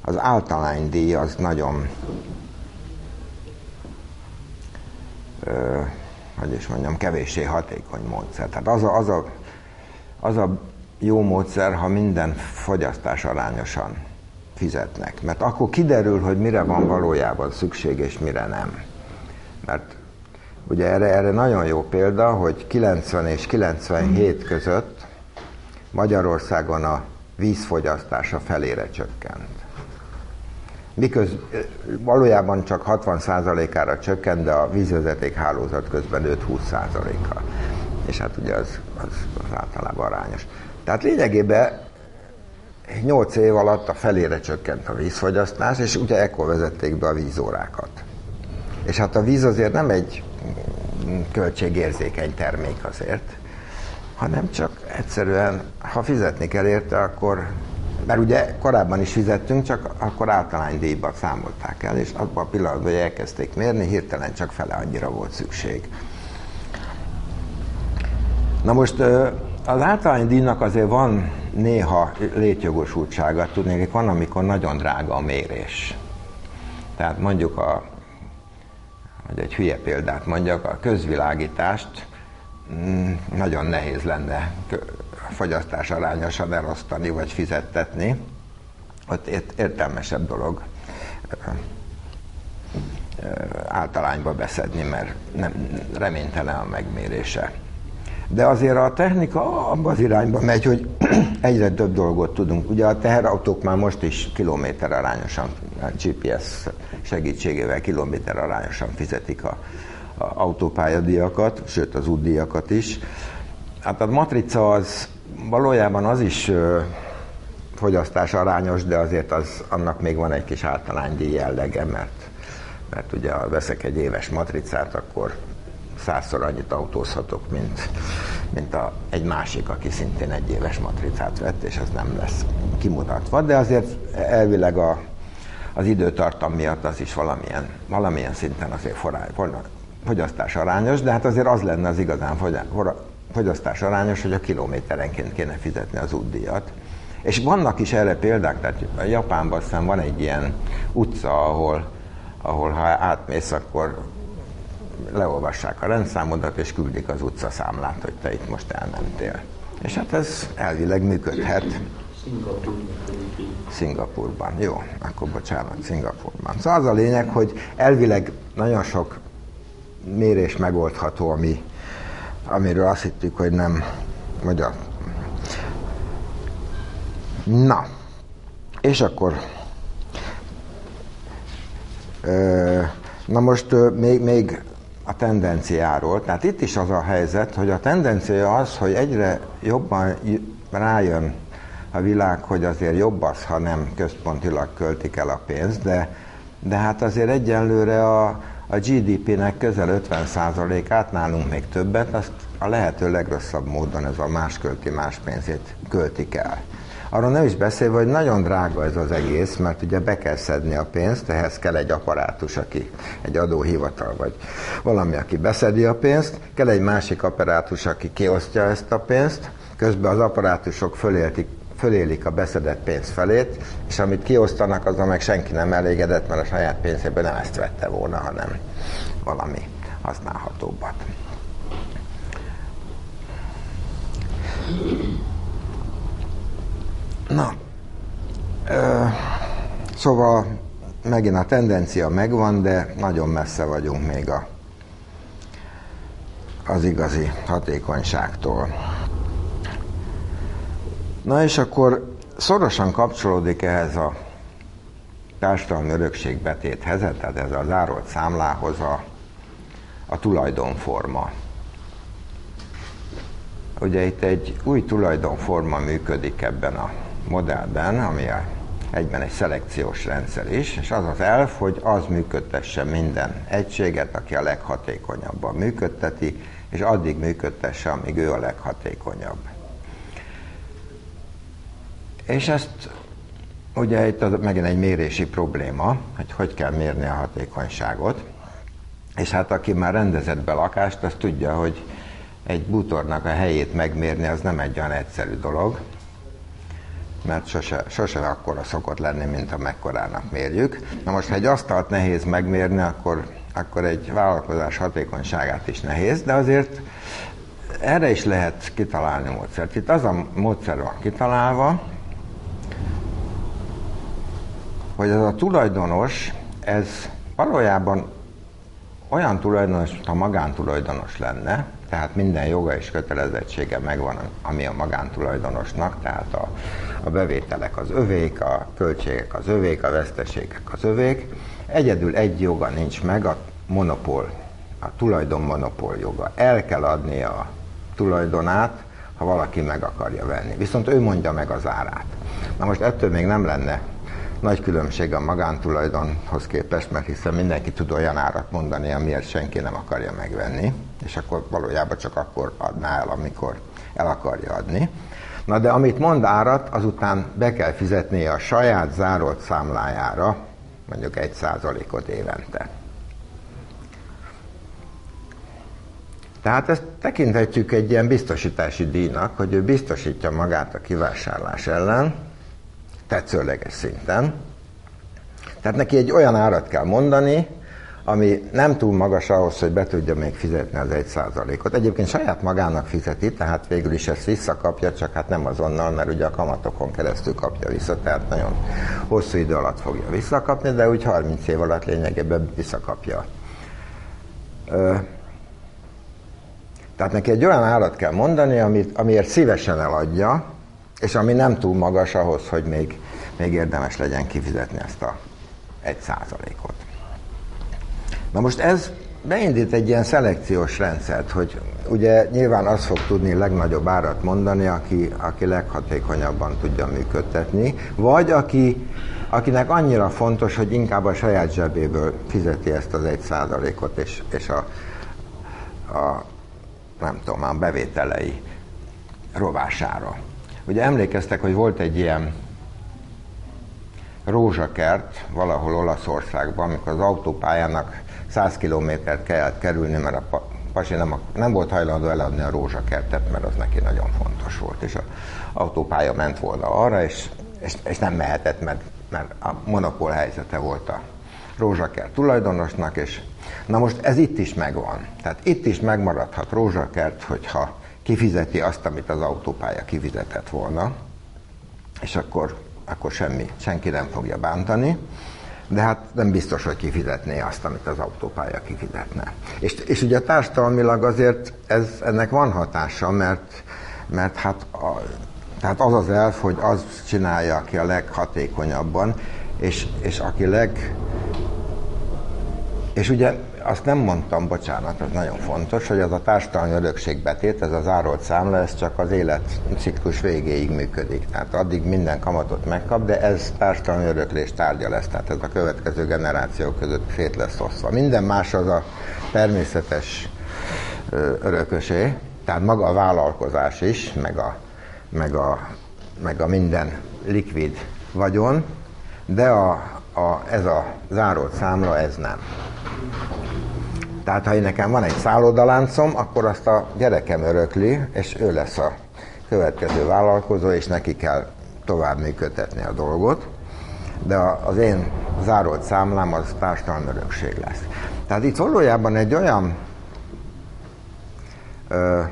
az általánydíj az nagyon, ö, hogy is mondjam, kevéssé hatékony módszer. Tehát az a, az, a, az a jó módszer, ha minden fogyasztás arányosan fizetnek. Mert akkor kiderül, hogy mire van valójában szükség, és mire nem. Mert ugye erre, erre nagyon jó példa, hogy 90 és 97 között Magyarországon a vízfogyasztása felére csökkent. Miköz valójában csak 60%-ára csökkent, de a vízvezeték hálózat közben 5-20%-kal. És hát ugye az, az, az általában arányos. Tehát lényegében 8 év alatt a felére csökkent a vízfogyasztás, és ugye ekkor vezették be a vízórákat. És hát a víz azért nem egy költségérzékeny termék azért, hanem csak egyszerűen, ha fizetni kell érte, akkor, mert ugye korábban is fizettünk, csak akkor általánydíjban számolták el, és abban a pillanatban, hogy elkezdték mérni, hirtelen csak fele annyira volt szükség. Na most az általánydíjnak azért van néha létjogosultsága, tudnék, van, amikor nagyon drága a mérés. Tehát mondjuk a hogy egy hülye példát mondjak, a közvilágítást mm, nagyon nehéz lenne fogyasztás arányosan elosztani vagy fizettetni. Ott értelmesebb dolog általányba beszedni, mert nem, reménytelen a megmérése. De azért a technika abban az irányba megy, hogy egyre több dolgot tudunk. Ugye a teherautók már most is kilométer arányosan, a GPS segítségével kilométer arányosan fizetik a, a autópályadíjakat, sőt az útdíjakat is. Hát a matrica az valójában az is ö, fogyasztás arányos, de azért az, annak még van egy kis általánydíj jellege, mert, mert ugye ha veszek egy éves matricát, akkor százszor annyit autózhatok, mint, mint a, egy másik, aki szintén egy éves matricát vett, és az nem lesz kimutatva, de azért elvileg a, az időtartam miatt az is valamilyen, valamilyen szinten azért forrá, fogyasztás arányos, de hát azért az lenne az igazán fogyasztás arányos, hogy a kilométerenként kéne fizetni az útdíjat. És vannak is erre példák, tehát a Japánban aztán van egy ilyen utca, ahol, ahol ha átmész, akkor leolvassák a rendszámodat, és küldik az utcaszámlát, hogy te itt most elmentél. És hát ez elvileg működhet. Szingapurban. Jó, akkor bocsánat, Szingapurban. Szóval az a lényeg, hogy elvileg nagyon sok mérés megoldható, ami, amiről azt hittük, hogy nem magyar. Na, és akkor na most még, még a tendenciáról. Tehát itt is az a helyzet, hogy a tendencia az, hogy egyre jobban rájön a világ, hogy azért jobb az, ha nem központilag költik el a pénzt, de, de hát azért egyenlőre a, a GDP-nek közel 50%-át, nálunk még többet, azt a lehető legrosszabb módon ez a más költi más pénzét költik el. Arról nem is beszélve, hogy nagyon drága ez az egész, mert ugye be kell szedni a pénzt, ehhez kell egy apparátus, aki egy adóhivatal vagy valami, aki beszedi a pénzt, kell egy másik apparátus, aki kiosztja ezt a pénzt, közben az apparátusok föléltik, fölélik a beszedett pénz felét, és amit kiosztanak, azzal meg senki nem elégedett, mert a saját pénzében nem ezt vette volna, hanem valami használhatóbbat. Na, ö, szóval megint a tendencia megvan, de nagyon messze vagyunk még a, az igazi hatékonyságtól. Na és akkor szorosan kapcsolódik ehhez a társadalmi örökségbetéthez, tehát ez az zárolt számlához a, a tulajdonforma. Ugye itt egy új tulajdonforma működik ebben a modellben, ami a, egyben egy szelekciós rendszer is, és az az elf, hogy az működtesse minden egységet, aki a leghatékonyabban működteti, és addig működtesse, amíg ő a leghatékonyabb. És ezt ugye itt az, megint egy mérési probléma, hogy hogy kell mérni a hatékonyságot. És hát aki már rendezett be lakást, az tudja, hogy egy bútornak a helyét megmérni az nem egy olyan egyszerű dolog, mert sose, sose akkora szokott lenni, mint amekkorának mérjük. Na most, ha egy asztalt nehéz megmérni, akkor, akkor egy vállalkozás hatékonyságát is nehéz, de azért erre is lehet kitalálni módszert. Itt az a módszer van kitalálva, hogy ez a tulajdonos, ez valójában olyan tulajdonos, ha magántulajdonos lenne, tehát minden joga és kötelezettsége megvan, ami a magántulajdonosnak, tehát a, a bevételek az övék, a költségek az övék, a veszteségek az övék. Egyedül egy joga nincs meg, a monopól, a tulajdon monopól joga. El kell adni a tulajdonát, ha valaki meg akarja venni. Viszont ő mondja meg az árát. Na most ettől még nem lenne nagy különbség a magántulajdonhoz képest, mert hiszen mindenki tud olyan árat mondani, amiért senki nem akarja megvenni, és akkor valójában csak akkor adná el, amikor el akarja adni. Na de amit mond árat, azután be kell fizetnie a saját zárolt számlájára, mondjuk egy százalékot évente. Tehát ezt tekinthetjük egy ilyen biztosítási díjnak, hogy ő biztosítja magát a kivásárlás ellen, tetszőleges szinten. Tehát neki egy olyan árat kell mondani, ami nem túl magas ahhoz, hogy be tudja még fizetni az 1%-ot. Egyébként saját magának fizeti, tehát végül is ezt visszakapja, csak hát nem azonnal, mert ugye a kamatokon keresztül kapja vissza, tehát nagyon hosszú idő alatt fogja visszakapni, de úgy 30 év alatt lényegében visszakapja. Tehát neki egy olyan árat kell mondani, amit, amiért szívesen eladja, és ami nem túl magas ahhoz, hogy még, még érdemes legyen kifizetni ezt a egy százalékot. Na most ez beindít egy ilyen szelekciós rendszert, hogy ugye nyilván az fog tudni legnagyobb árat mondani, aki, aki leghatékonyabban tudja működtetni, vagy aki, akinek annyira fontos, hogy inkább a saját zsebéből fizeti ezt az egy százalékot, és, és a, a nem tudom, a bevételei rovására. Ugye emlékeztek, hogy volt egy ilyen rózsakert valahol Olaszországban, amikor az autópályának 100 kilométert kellett kerülni, mert a pasi nem, nem volt hajlandó eladni a rózsakertet, mert az neki nagyon fontos volt, és az autópálya ment volna arra, és, és, és nem mehetett, mert, mert a monopól helyzete volt a rózsakert tulajdonosnak, és na most ez itt is megvan. Tehát itt is megmaradhat rózsakert, hogyha kifizeti azt, amit az autópálya kifizetett volna, és akkor, akkor semmi, senki nem fogja bántani, de hát nem biztos, hogy kifizetné azt, amit az autópálya kifizetne. És, és ugye társadalmilag azért ez, ennek van hatása, mert, mert hát, a, tehát az az elf, hogy az csinálja, aki a leghatékonyabban, és, és aki leg... És ugye azt nem mondtam, bocsánat, ez nagyon fontos, hogy az a társadalmi örökség betét, ez az árolt számla, ez csak az életciklus végéig működik. Tehát addig minden kamatot megkap, de ez társadalmi öröklés tárgya lesz, tehát ez a következő generációk között szét lesz osztva. Minden más az a természetes örökösé, tehát maga a vállalkozás is, meg a, meg a, meg a minden likvid vagyon, de a, a, ez a zárolt számla, ez nem. Tehát ha én nekem van egy szállodaláncom, akkor azt a gyerekem örökli, és ő lesz a következő vállalkozó, és neki kell tovább működtetni a dolgot. De az én zárolt számlám az társadalmi örökség lesz. Tehát itt valójában egy olyan ö,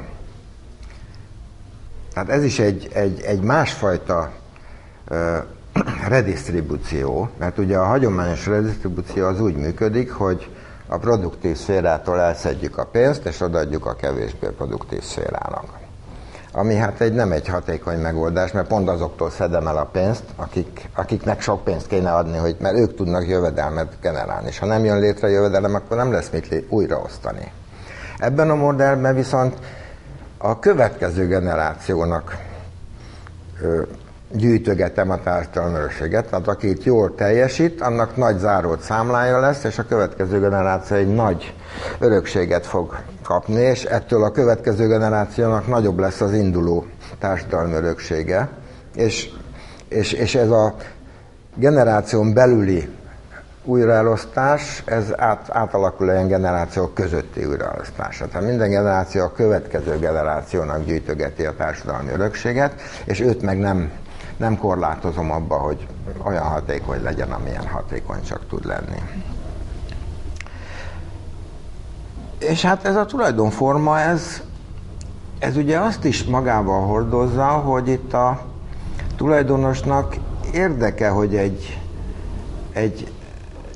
tehát ez is egy, egy, egy másfajta redistribúció, mert ugye a hagyományos redistribúció az úgy működik, hogy a produktív szférától elszedjük a pénzt, és odaadjuk a kevésbé produktív szférának. Ami hát egy, nem egy hatékony megoldás, mert pont azoktól szedem el a pénzt, akik, akiknek sok pénzt kéne adni, hogy, mert ők tudnak jövedelmet generálni. És ha nem jön létre jövedelem, akkor nem lesz mit újraosztani. Ebben a modellben viszont a következő generációnak gyűjtögetem a társadalmi örökséget, tehát aki itt jól teljesít, annak nagy zárót számlája lesz, és a következő generáció egy nagy örökséget fog kapni, és ettől a következő generációnak nagyobb lesz az induló társadalmi öröksége, és, és, és ez a generáción belüli újraelosztás, ez át, átalakul olyan generációk közötti újraelosztás. Tehát minden generáció a következő generációnak gyűjtögeti a társadalmi örökséget, és őt meg nem nem korlátozom abba, hogy olyan hatékony legyen, amilyen hatékony csak tud lenni. És hát ez a tulajdonforma, ez, ez ugye azt is magával hordozza, hogy itt a tulajdonosnak érdeke, hogy egy, egy,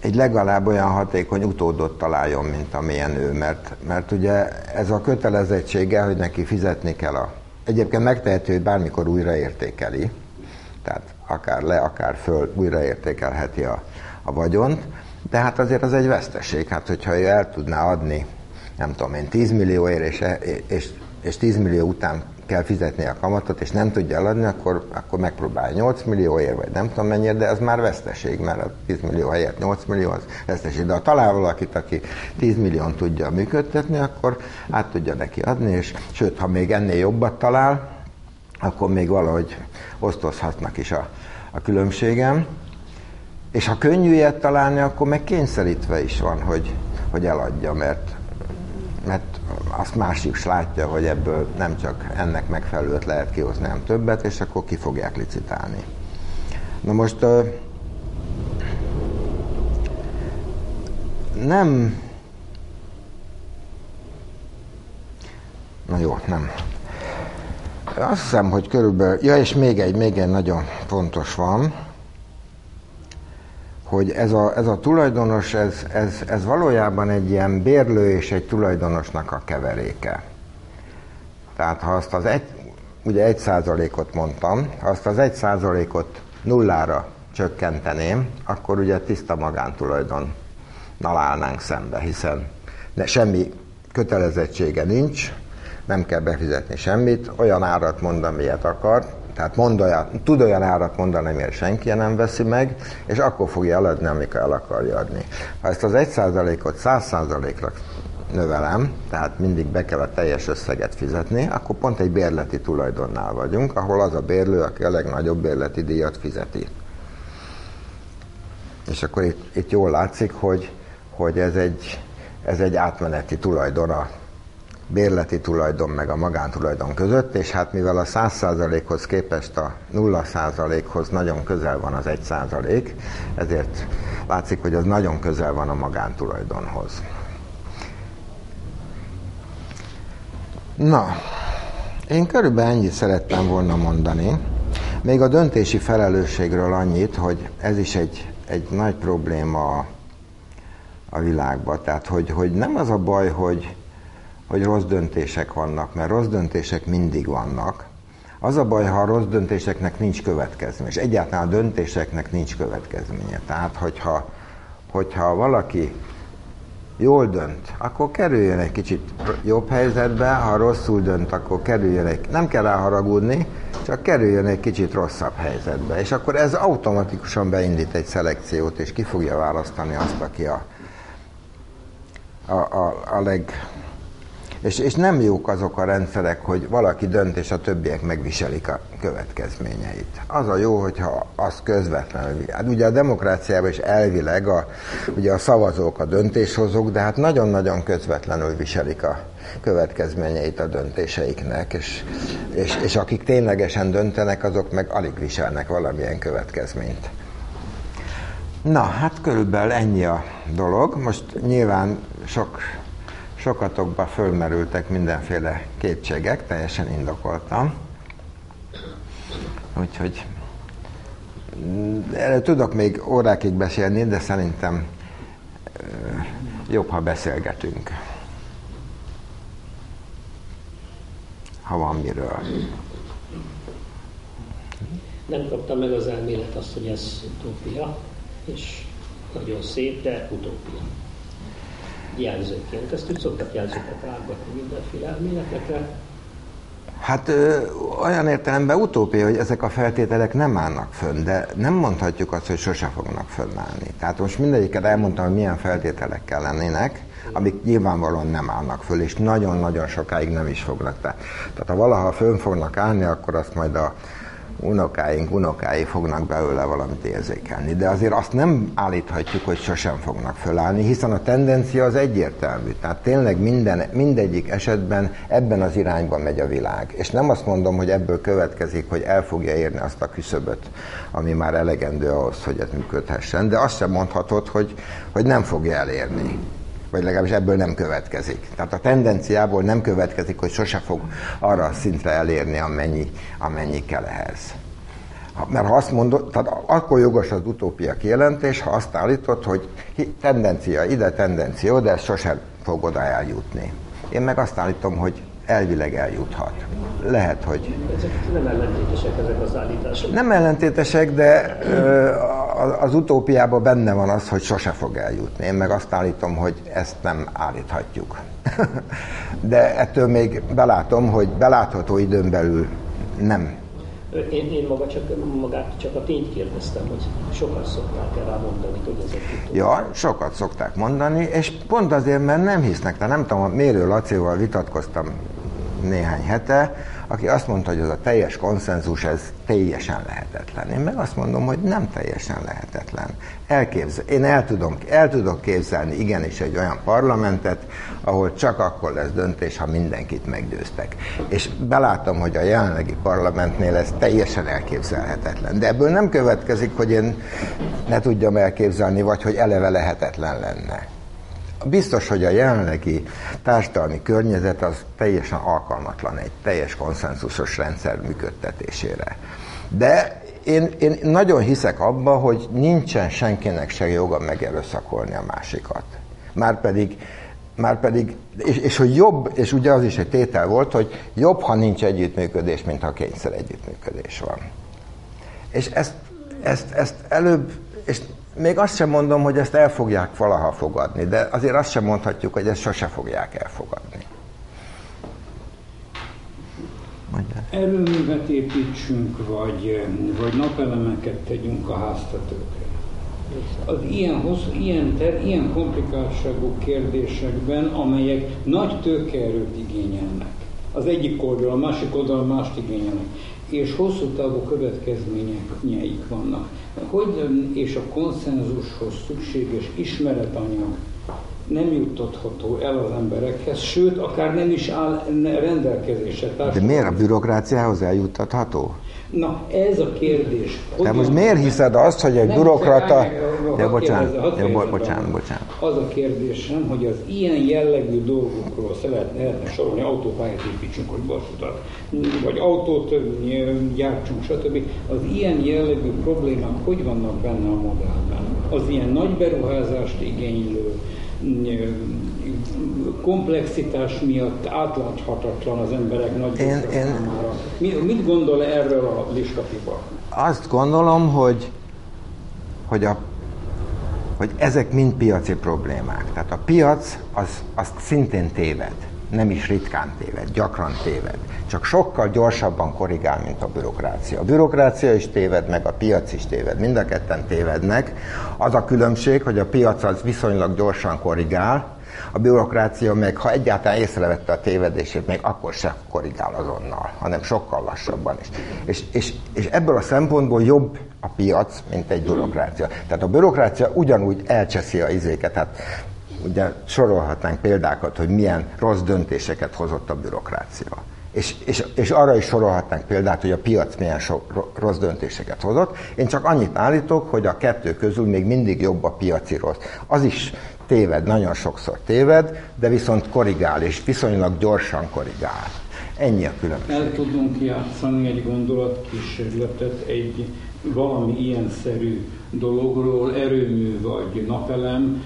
egy legalább olyan hatékony utódot találjon, mint amilyen ő, mert, mert ugye ez a kötelezettsége, hogy neki fizetni kell a... Egyébként megtehető, hogy bármikor újraértékeli, tehát akár le, akár föl újraértékelheti a, a vagyont, de hát azért az egy veszteség, hát hogyha ő el tudná adni, nem tudom én, 10 millióért, és, és, és 10 millió után kell fizetni a kamatot, és nem tudja eladni, akkor, akkor megpróbálja 8 millióért, vagy nem tudom mennyire, de ez már veszteség, mert a 10 millió helyett 8 millió az veszteség. De ha talál valakit, aki 10 millión tudja működtetni, akkor át tudja neki adni, és sőt, ha még ennél jobbat talál, akkor még valahogy osztozhatnak is a, a különbségem. És ha könnyű ilyet találni, akkor meg kényszerítve is van, hogy, hogy eladja, mert, mert azt másik is látja, hogy ebből nem csak ennek megfelelőt lehet kihozni, hanem többet, és akkor ki fogják licitálni. Na most nem... Na jó, nem. Azt hiszem, hogy körülbelül... Ja, és még egy, még egy nagyon fontos van, hogy ez a, ez a tulajdonos, ez, ez, ez valójában egy ilyen bérlő és egy tulajdonosnak a keveréke. Tehát ha azt az egy, ugye egy százalékot mondtam, ha azt az egy százalékot nullára csökkenteném, akkor ugye tiszta magántulajdon állnánk szembe, hiszen de semmi kötelezettsége nincs, nem kell befizetni semmit, olyan árat mond, amilyet akar, tehát mond olyan, tud olyan árat mondani, amire senki nem veszi meg, és akkor fogja eladni, amikor el akarja adni. Ha ezt az 1%-ot 100%-ra növelem, tehát mindig be kell a teljes összeget fizetni, akkor pont egy bérleti tulajdonnál vagyunk, ahol az a bérlő, aki a legnagyobb bérleti díjat fizeti. És akkor itt, itt jól látszik, hogy, hogy ez, egy, ez egy átmeneti tulajdon bérleti tulajdon meg a magántulajdon között, és hát mivel a 100%-hoz képest a 0%-hoz nagyon közel van az 1%, ezért látszik, hogy az nagyon közel van a magántulajdonhoz. Na, én körülbelül ennyit szerettem volna mondani. Még a döntési felelősségről annyit, hogy ez is egy, egy nagy probléma a világban. Tehát, hogy, hogy nem az a baj, hogy, hogy rossz döntések vannak, mert rossz döntések mindig vannak. Az a baj, ha a rossz döntéseknek nincs következménye, és egyáltalán a döntéseknek nincs következménye. Tehát, hogyha, hogyha valaki jól dönt, akkor kerüljön egy kicsit jobb helyzetbe, ha rosszul dönt, akkor kerüljön egy, nem kell ráharagudni, csak kerüljön egy kicsit rosszabb helyzetbe. És akkor ez automatikusan beindít egy szelekciót, és ki fogja választani azt, aki a, a, a, a leg, és, és nem jók azok a rendszerek, hogy valaki dönt, és a többiek megviselik a következményeit. Az a jó, hogyha az közvetlenül. Hát ugye a demokráciában is elvileg a, ugye a szavazók a döntéshozók, de hát nagyon-nagyon közvetlenül viselik a következményeit a döntéseiknek, és, és, és akik ténylegesen döntenek, azok meg alig viselnek valamilyen következményt. Na, hát körülbelül ennyi a dolog. Most nyilván sok sokatokba fölmerültek mindenféle kétségek, teljesen indokoltam. Úgyhogy mm, erre tudok még órákig beszélni, de szerintem jobb, ha beszélgetünk. Ha van miről. Nem kaptam meg az elmélet azt, hogy ez utópia, és nagyon szép, de utópia jelzőként. Ezt úgy szoktak jelzőket átgatni mindenféle elméletekre. Hát ö, olyan értelemben utópia, hogy ezek a feltételek nem állnak fönn, de nem mondhatjuk azt, hogy sose fognak fönnállni. Tehát most mindegyiket elmondtam, hogy milyen feltételek kell lennének, amik nyilvánvalóan nem állnak föl, és nagyon-nagyon sokáig nem is fognak. Tehát ha valaha fönn fognak állni, akkor azt majd a unokáink, unokái fognak belőle valamit érzékelni. De azért azt nem állíthatjuk, hogy sosem fognak fölállni, hiszen a tendencia az egyértelmű. Tehát tényleg minden, mindegyik esetben ebben az irányban megy a világ. És nem azt mondom, hogy ebből következik, hogy el fogja érni azt a küszöböt, ami már elegendő ahhoz, hogy ez működhessen. De azt sem mondhatod, hogy, hogy nem fogja elérni vagy legalábbis ebből nem következik. Tehát a tendenciából nem következik, hogy sose fog arra a szintre elérni, amennyi, amennyi kell ehhez. Mert ha azt mondod, tehát akkor jogos az utópia kijelentés, ha azt állítod, hogy tendencia ide, tendencia de ez sosem fog oda eljutni. Én meg azt állítom, hogy elvileg eljuthat. Lehet, hogy... Ezek nem ellentétesek ezek az állítások. Nem ellentétesek, de az utópiában benne van az, hogy sose fog eljutni. Én meg azt állítom, hogy ezt nem állíthatjuk. de ettől még belátom, hogy belátható időn belül nem. Én, én maga csak, magát csak a tényt kérdeztem, hogy sokat szokták el rá mondani, hogy ezek Ja, sokat szokták mondani, és pont azért, mert nem hisznek. Tehát nem tudom, a Mérő Lacival vitatkoztam néhány hete, aki azt mondta, hogy az a teljes konszenzus, ez teljesen lehetetlen. Én meg azt mondom, hogy nem teljesen lehetetlen. Elképzel, én el, tudom, el tudok képzelni igenis egy olyan parlamentet, ahol csak akkor lesz döntés, ha mindenkit meggyőztek. És belátom, hogy a jelenlegi parlamentnél ez teljesen elképzelhetetlen. De ebből nem következik, hogy én ne tudjam elképzelni, vagy hogy eleve lehetetlen lenne. Biztos, hogy a jelenlegi társadalmi környezet az teljesen alkalmatlan egy teljes konszenzusos rendszer működtetésére. De én, én nagyon hiszek abba, hogy nincsen senkinek se joga megerőszakolni a másikat. Márpedig, márpedig és, és hogy jobb, és ugye az is egy tétel volt, hogy jobb, ha nincs együttműködés, mint ha kényszer együttműködés van. És ezt, ezt, ezt előbb, és még azt sem mondom, hogy ezt el fogják valaha fogadni, de azért azt sem mondhatjuk, hogy ezt sose fogják elfogadni. Erőművet építsünk, vagy, vagy napelemeket tegyünk a háztetőkre. Az ilyen, hosszú, ilyen, ter, ilyen komplikáltságú kérdéseekben, amelyek nagy tőkeerőt igényelnek. Az egyik oldal, a másik oldal mást igényelnek és hosszú távú következményeik vannak. Hogy és a konszenzushoz szükséges ismeretanyag nem juttatható el az emberekhez, sőt, akár nem is áll rendelkezésre. De miért a bürokráciához eljuttatható? Na, ez a kérdés. Te most miért hiszed azt, hogy egy nem, bürokrata... Ja, bocsánat, ja, bo- bocsánat, bocsánat. Az a kérdésem, hogy az ilyen jellegű dolgokról lehetne, lehetne sorolni, autópályát építsünk, vagy vasutat, vagy autót gyártsunk, stb. Az ilyen jellegű problémák hogy vannak benne a modellben? Az ilyen nagy beruházást igénylő, komplexitás miatt átláthatatlan az emberek nagy én, én, számára. Mit gondol erről a listapiba? Azt gondolom, hogy, hogy, a, hogy ezek mind piaci problémák. Tehát a piac az, az szintén téved. Nem is ritkán téved, gyakran téved. Csak sokkal gyorsabban korrigál, mint a bürokrácia. A bürokrácia is téved, meg a piac is téved. Mind a ketten tévednek. Az a különbség, hogy a piac az viszonylag gyorsan korrigál, a bürokrácia meg, ha egyáltalán észrevette a tévedését, még akkor sem korrigál azonnal, hanem sokkal lassabban is. És, és, és ebből a szempontból jobb a piac, mint egy bürokrácia. Tehát a bürokrácia ugyanúgy elcseszi a izéket. Tehát ugye sorolhatnánk példákat, hogy milyen rossz döntéseket hozott a bürokrácia. És, és, és arra is sorolhatnánk példát, hogy a piac milyen so, rossz döntéseket hozott. Én csak annyit állítok, hogy a kettő közül még mindig jobb a piaci rossz. Az is téved, nagyon sokszor téved, de viszont korrigál, és viszonylag gyorsan korrigál. Ennyi a különbség. El tudunk játszani egy gondolatkísérletet egy valami ilyen szerű dologról, erőmű vagy napelem,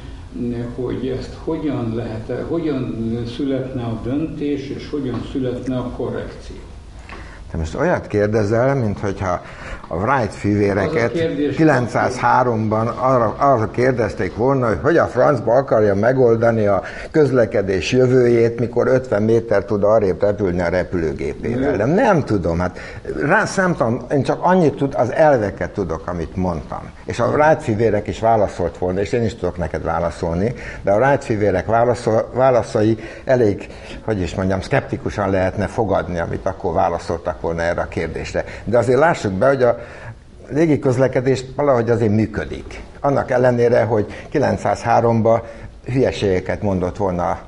hogy ezt hogyan lehet, hogyan születne a döntés, és hogyan születne a korrekció. Te most olyat kérdezel, mint hogyha a Wright fivéreket 903-ban arra, arra kérdezték volna, hogy hogy a francba akarja megoldani a közlekedés jövőjét, mikor 50 méter tud arrébb repülni a repülőgépével. De nem tudom, hát rá nem tudom, én csak annyit tud, az elveket tudok, amit mondtam. És a Wright fivérek is válaszolt volna, és én is tudok neked válaszolni, de a Wright fivérek válaszol, válaszai elég, hogy is mondjam, szkeptikusan lehetne fogadni, amit akkor válaszoltak volna erre a kérdésre. De azért lássuk be, hogy a légi közlekedés valahogy azért működik. Annak ellenére, hogy 903-ban hülyeségeket mondott volna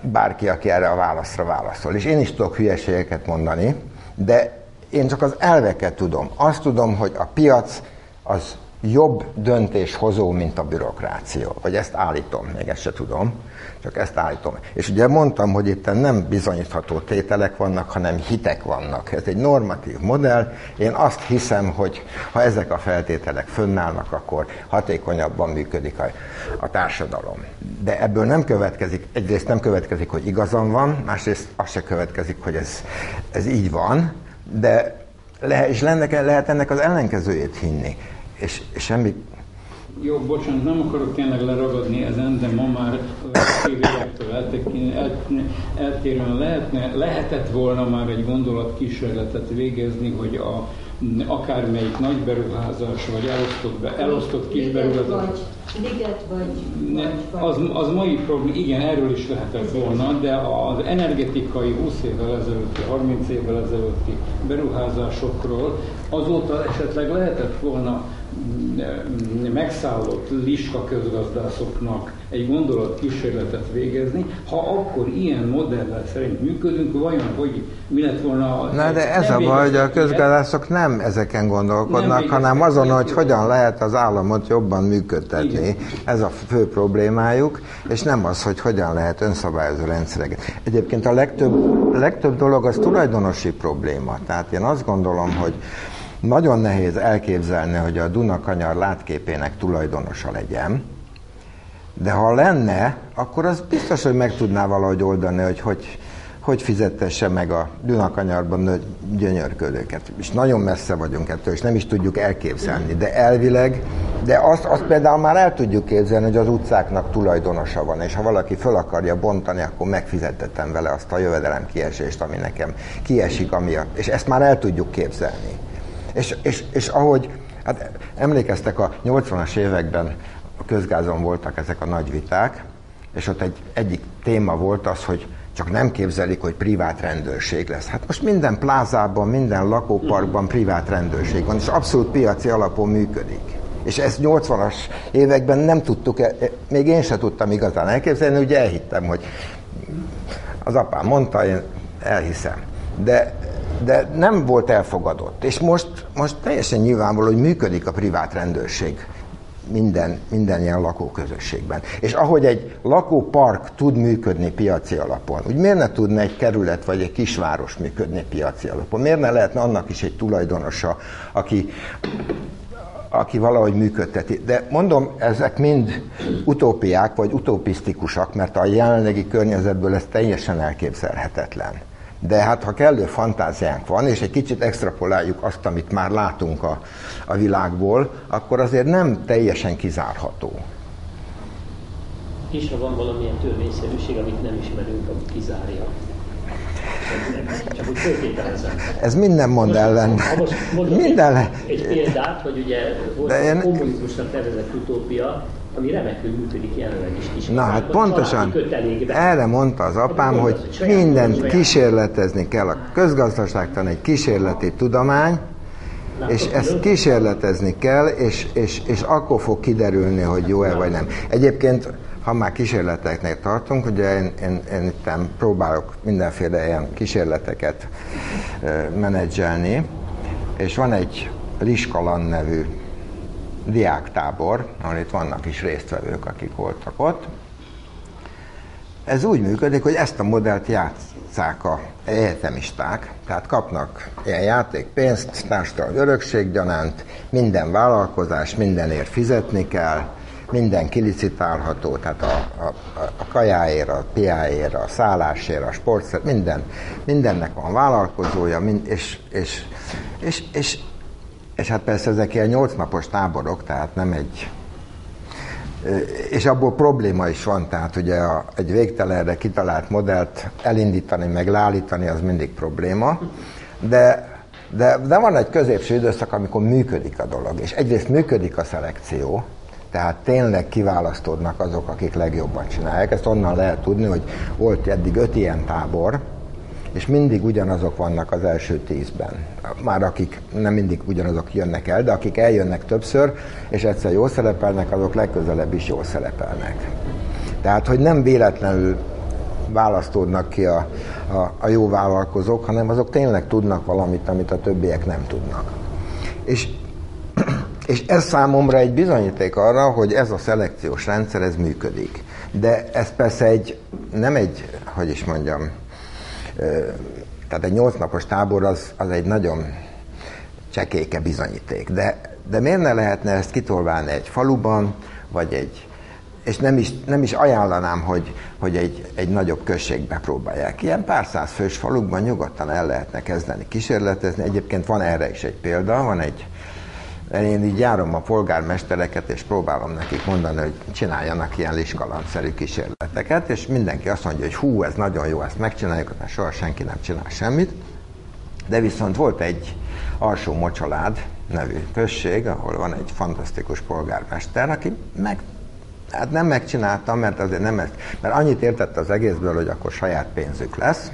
bárki, aki erre a válaszra válaszol. És én is tudok hülyeségeket mondani, de én csak az elveket tudom. Azt tudom, hogy a piac az jobb döntéshozó, mint a bürokráció. Vagy ezt állítom, még ezt se tudom, csak ezt állítom. És ugye mondtam, hogy itt nem bizonyítható tételek vannak, hanem hitek vannak. Ez egy normatív modell. Én azt hiszem, hogy ha ezek a feltételek fönnállnak, akkor hatékonyabban működik a, a társadalom. De ebből nem következik, egyrészt nem következik, hogy igazam van, másrészt az se következik, hogy ez, ez így van, de le, és lenne, lehet ennek az ellenkezőjét hinni és, és semmi... Jó, bocsánat, nem akarok tényleg leragadni ezen, de ma már tévélektől el, eltérően lehetne, lehetett volna már egy gondolatkísérletet végezni, hogy a akármelyik nagy beruházás, vagy elosztott, be, elosztott kis beruházás. Liget vagy, ne, az, az mai probléma, igen, erről is lehetett volna, de az energetikai 20 évvel ezelőtti, 30 évvel ezelőtti beruházásokról azóta esetleg lehetett volna megszállott liska közgazdászoknak egy gondolat kísérletet végezni, ha akkor ilyen modellel szerint működünk, vajon hogy mi lett volna... Na de ez a baj, hogy a közgazdászok nem ezeken gondolkodnak, nem hanem azon, hogy hogyan lehet az államot jobban működtetni. Igen. Ez a fő problémájuk, és nem az, hogy hogyan lehet önszabályozó rendszereket. Egyébként a legtöbb, legtöbb dolog az tulajdonosi probléma. Tehát én azt gondolom, hogy nagyon nehéz elképzelni, hogy a Dunakanyar látképének tulajdonosa legyen, de ha lenne, akkor az biztos, hogy meg tudná valahogy oldani, hogy hogy, hogy fizettesse meg a Dunakanyarban gyönyörködőket. És nagyon messze vagyunk ettől, és nem is tudjuk elképzelni. De elvileg, de azt, azt például már el tudjuk képzelni, hogy az utcáknak tulajdonosa van, és ha valaki föl akarja bontani, akkor megfizettetem vele azt a jövedelem kiesést, ami nekem kiesik amiatt. És ezt már el tudjuk képzelni. És, és, és ahogy, hát emlékeztek a 80-as években a közgázon voltak ezek a nagy viták, és ott egy, egyik téma volt az, hogy csak nem képzelik, hogy privát rendőrség lesz. Hát most minden plázában, minden lakóparkban privát rendőrség van, és abszolút piaci alapon működik. És ezt 80-as években nem tudtuk, e, e, még én sem tudtam igazán elképzelni, ugye elhittem, hogy az apám mondta, én elhiszem. De de nem volt elfogadott. És most, most teljesen nyilvánvaló, hogy működik a privát rendőrség minden, minden ilyen lakóközösségben. És ahogy egy lakópark tud működni piaci alapon, úgy miért ne tudna egy kerület vagy egy kisváros működni piaci alapon? Miért ne lehetne annak is egy tulajdonosa, aki, aki valahogy működteti. De mondom, ezek mind utópiák vagy utopisztikusak, mert a jelenlegi környezetből ez teljesen elképzelhetetlen. De hát ha kellő fantáziánk van, és egy kicsit extrapoláljuk azt, amit már látunk a, a világból, akkor azért nem teljesen kizárható. És ha van valamilyen törvényszerűség, amit nem ismerünk, amit kizárja. Csak úgy föltételezem. Ez minden mond ellen. minden egy, egy példát, hogy ugye volt én... a kommunizmusnak nevezett utópia, ami remekül működik jelenleg is. Na hát pontosan, erre mondta az apám, hát, hogy mindent kísérletezni kell. A közgazdaságtan egy kísérleti tudomány, és ezt kísérletezni kell, és, és, és akkor fog kiderülni, hogy jó-e vagy nem. Egyébként, ha már kísérleteknél tartunk, ugye én, én, én itt próbálok mindenféle ilyen kísérleteket menedzselni, és van egy Liskalan nevű diáktábor, ahol itt vannak is résztvevők, akik voltak ott. Ez úgy működik, hogy ezt a modellt játszák a egyetemisták, tehát kapnak ilyen játékpénzt, társadalmi örökséggyanánt, minden vállalkozás mindenért fizetni kell, minden kilicitálható, tehát a, a, a kajáért, a piáért, a szállásért, a sportszer, minden, mindennek van vállalkozója, mind, és, és, és, és és hát persze ezek ilyen nyolc napos táborok, tehát nem egy... És abból probléma is van, tehát ugye a, egy végtelenre kitalált modellt elindítani, meg leállítani, az mindig probléma. De, de, de van egy középső időszak, amikor működik a dolog. És egyrészt működik a szelekció, tehát tényleg kiválasztódnak azok, akik legjobban csinálják. Ezt onnan lehet tudni, hogy volt eddig öt ilyen tábor, és mindig ugyanazok vannak az első tízben. Már akik nem mindig ugyanazok jönnek el, de akik eljönnek többször, és egyszer jól szerepelnek, azok legközelebb is jól szerepelnek. Tehát, hogy nem véletlenül választódnak ki a, a, a jó vállalkozók, hanem azok tényleg tudnak valamit, amit a többiek nem tudnak. És, és ez számomra egy bizonyíték arra, hogy ez a szelekciós rendszer, ez működik. De ez persze egy, nem egy, hogy is mondjam, tehát egy nyolc napos tábor az, az egy nagyon csekéke bizonyíték. De, de miért ne lehetne ezt kitolválni egy faluban, vagy egy, és nem is, nem is ajánlanám, hogy, hogy egy, egy nagyobb községbe próbálják. Ilyen pár száz fős falukban nyugodtan el lehetne kezdeni kísérletezni. Egyébként van erre is egy példa, van egy én így járom a polgármestereket, és próbálom nekik mondani, hogy csináljanak ilyen liskalandszerű kísérleteket, és mindenki azt mondja, hogy hú, ez nagyon jó, ezt megcsináljuk, mert soha senki nem csinál semmit. De viszont volt egy alsó mocsalád nevű község, ahol van egy fantasztikus polgármester, aki meg, hát nem megcsinálta, mert azért nem ezt, mert annyit értett az egészből, hogy akkor saját pénzük lesz,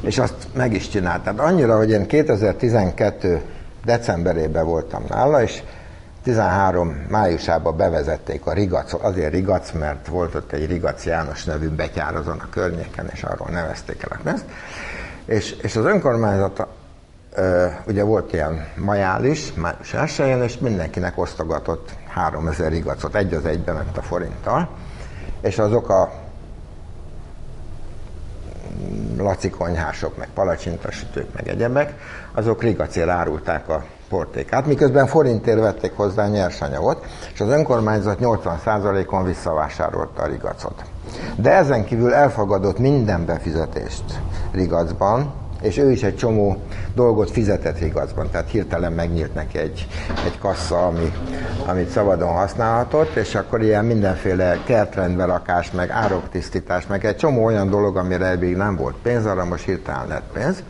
és azt meg is csinált. Tehát annyira, hogy én 2012 decemberében voltam nála, és 13 májusában bevezették a rigacot, azért rigac, mert volt ott egy rigac János nevű betyár azon a környéken, és arról nevezték el a. És, és az önkormányzat ugye volt ilyen majál is, május 1 és mindenkinek osztogatott 3000 rigacot, egy az egybe ment a forinttal, és azok a laci konyhások, meg palacsintasütők, meg egyebek, azok rigacél árulták a portékát, miközben forintért vették hozzá nyersanyagot, és az önkormányzat 80%-on visszavásárolta a rigacot. De ezen kívül elfogadott minden befizetést rigacban, és ő is egy csomó dolgot fizetett rigacban, tehát hirtelen megnyílt neki egy, egy kassa, ami, amit szabadon használhatott, és akkor ilyen mindenféle kertrendberakás, meg ároktisztítás, meg egy csomó olyan dolog, amire eddig nem volt pénz, arra most hirtelen lett pénz.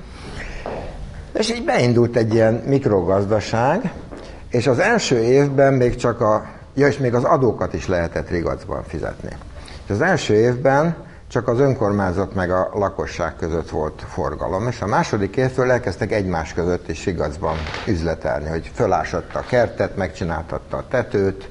És így beindult egy ilyen mikrogazdaság, és az első évben még csak a, ja, és még az adókat is lehetett rigacban fizetni. És az első évben csak az önkormányzat meg a lakosság között volt forgalom, és a második évtől elkezdtek egymás között is igazban üzletelni, hogy fölásatta a kertet, megcsináltatta a tetőt,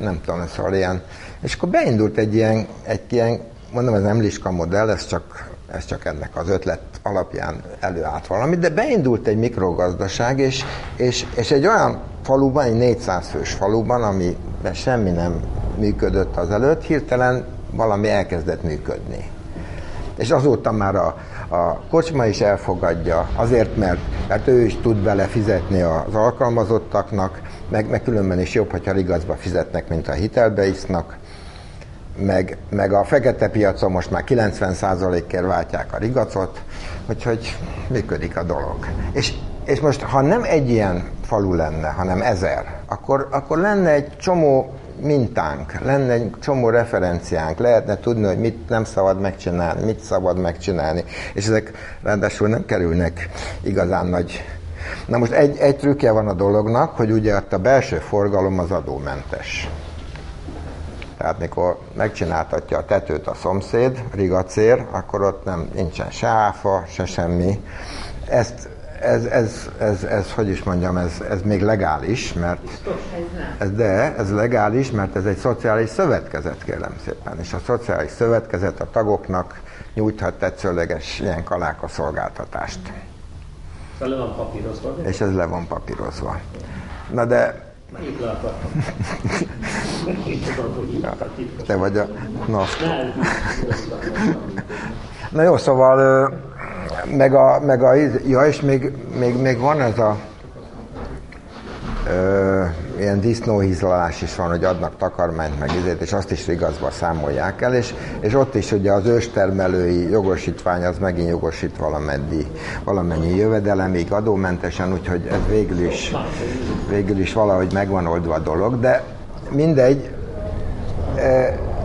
nem tudom, szóval ilyen. És akkor beindult egy ilyen, egy ilyen mondom, ez nem liska modell, ez csak, ez csak ennek az ötlet alapján előállt valami, de beindult egy mikrogazdaság, és, és, és egy olyan faluban, egy 400 fős faluban, amiben semmi nem működött az előtt, hirtelen valami elkezdett működni. És azóta már a, a kocsma is elfogadja, azért, mert, mert ő is tud bele fizetni az alkalmazottaknak, meg, meg különben is jobb, hogyha igazba fizetnek, mint a hitelbe isznak, meg, meg a fekete piacon most már 90%-kért váltják a rigacot, úgyhogy működik a dolog. És, és most, ha nem egy ilyen falu lenne, hanem ezer, akkor, akkor lenne egy csomó mintánk, lenne egy csomó referenciánk, lehetne tudni, hogy mit nem szabad megcsinálni, mit szabad megcsinálni, és ezek ráadásul nem kerülnek igazán nagy... Na most egy, egy trükkje van a dolognak, hogy ugye a belső forgalom az adómentes. Tehát mikor megcsináltatja a tetőt a szomszéd, rigacér, akkor ott nem nincsen se áfa, se semmi. Ezt ez, ez, ez, ez, hogy is mondjam, ez, ez még legális, mert ez, de ez legális, mert ez egy szociális szövetkezet, kérem szépen, és a szociális szövetkezet a tagoknak nyújthat tetszőleges ilyen kaláka szolgáltatást. Le van papírozva. És ez le van papírozva. Na de. Te vagy a... Na, Na jó, szóval meg a, meg a, ja, és még, még, még van ez a ö, ilyen disznóhízlalás is van, hogy adnak takarmányt, meg izét, és azt is igazba számolják el, és, és ott is ugye az őstermelői jogosítvány az megint jogosít valamennyi, valamennyi jövedelemig adómentesen, úgyhogy ez végül is, végül is valahogy megvan oldva a dolog, de mindegy,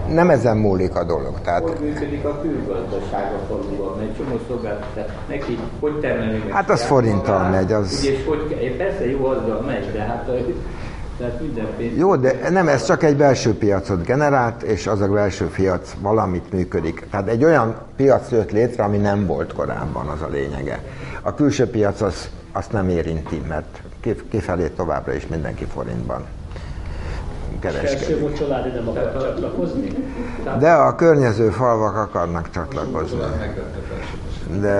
nem ezen múlik a dolog. Tehát... Hogy működik a külgazdaság a faluban? Egy csomó szolgáltatás. Neki hogy termelni? Hát az forinttal megy. Az... Ugye, és hogy, persze jó, azzal megy, de hát tehát Jó, de nem, ez csak egy belső piacot generált, és az a belső piac valamit működik. Tehát egy olyan piac jött létre, ami nem volt korábban, az a lényege. A külső piac az, azt nem érinti, mert kifelé továbbra is mindenki forintban kereskedik. családi nem akar csatlakozni? De a környező falvak akarnak csatlakozni. De...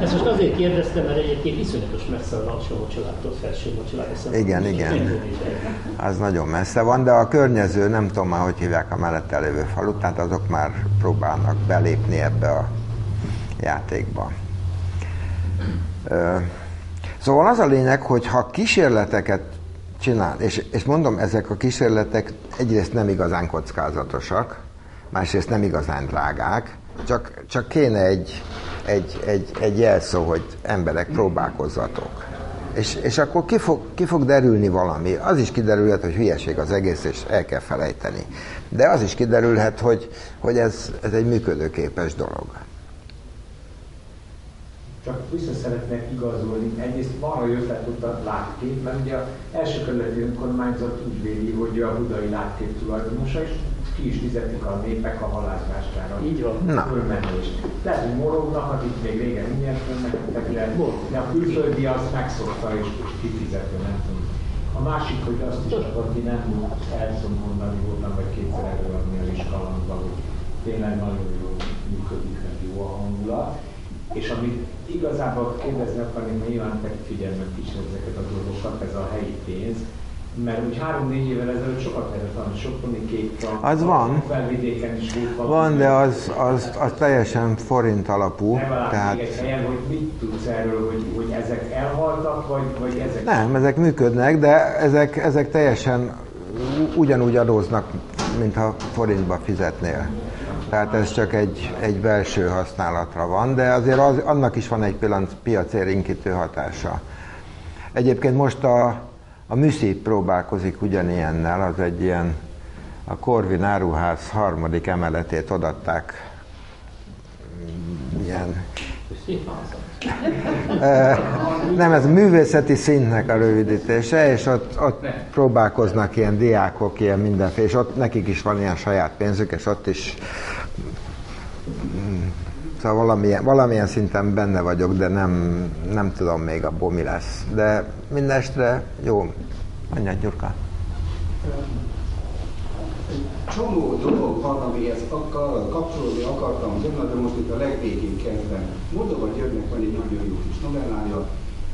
Ezt most azért kérdeztem, mert egyébként iszonyatos messze a alsó családtól felső család. Igen, igen. Az nagyon messze van, de a környező, nem tudom már, hogy hívják a mellette lévő falut, tehát azok már próbálnak belépni ebbe a játékba. Szóval az a lényeg, hogy ha kísérleteket csinál. És, és mondom, ezek a kísérletek egyrészt nem igazán kockázatosak, másrészt nem igazán drágák, csak, csak kéne egy, egy, egy, egy jelszó, hogy emberek próbálkozzatok. És, és akkor ki fog, ki fog derülni valami. Az is kiderülhet, hogy hülyeség az egész, és el kell felejteni. De az is kiderülhet, hogy, hogy ez, ez egy működőképes dolog csak vissza szeretnék igazolni. Egyrészt van, hogy ötlet a látkép, mert ugye az első kerületi önkormányzat úgy véli, hogy a budai látkép tulajdonosa, és ki is fizetik a népek a halászmástára. Így van. Na. Fölmenést. Lehet, hogy morognak, akik még régen mindjárt fölmentek, de a külföldi azt megszokta és, és kifizeti, nem tudom. A másik, hogy azt is csak aki nem el tudom mondani, voltam vagy kétszer előadni a Riskalandban, hogy tényleg nagyon jó működik, meg jó a hangulat. És amit igazából kérdezni akarnék, nyilván te figyelmet is ezeket a dolgokat, ez a helyi pénz, mert úgy három-négy évvel ezelőtt sokat lehetett van, sok kék van. Az van. Felvidéken is volt valami. Van, de az, az, az teljesen forint alapú. tehát... egy helyen, hogy mit tudsz erről, hogy, hogy ezek elhaltak, vagy, vagy ezek... Nem, ezek működnek, de ezek, ezek teljesen ugyanúgy adóznak, mintha forintba fizetnél. Tehát ez csak egy, egy belső használatra van, de azért az, annak is van egy pillanat piacérinkítő hatása. Egyébként most a, a Műszi próbálkozik ugyanilyennel, az egy ilyen, a Korvin áruház harmadik emeletét odatták. Ilyen nem, ez művészeti szintnek a rövidítése, és ott, ott próbálkoznak ilyen diákok, ilyen mindenféle, és ott nekik is van ilyen saját pénzük, és ott is Szóval valamilyen, valamilyen szinten benne vagyok, de nem, nem tudom még abból mi lesz. De mindestre jó. Anyád Gyurka. Csomó dolog van, amihez kapcsolódni akartam volna, de most itt a legvégén kezdem. Moldova Györgynek van egy nagyon jó kis novellája,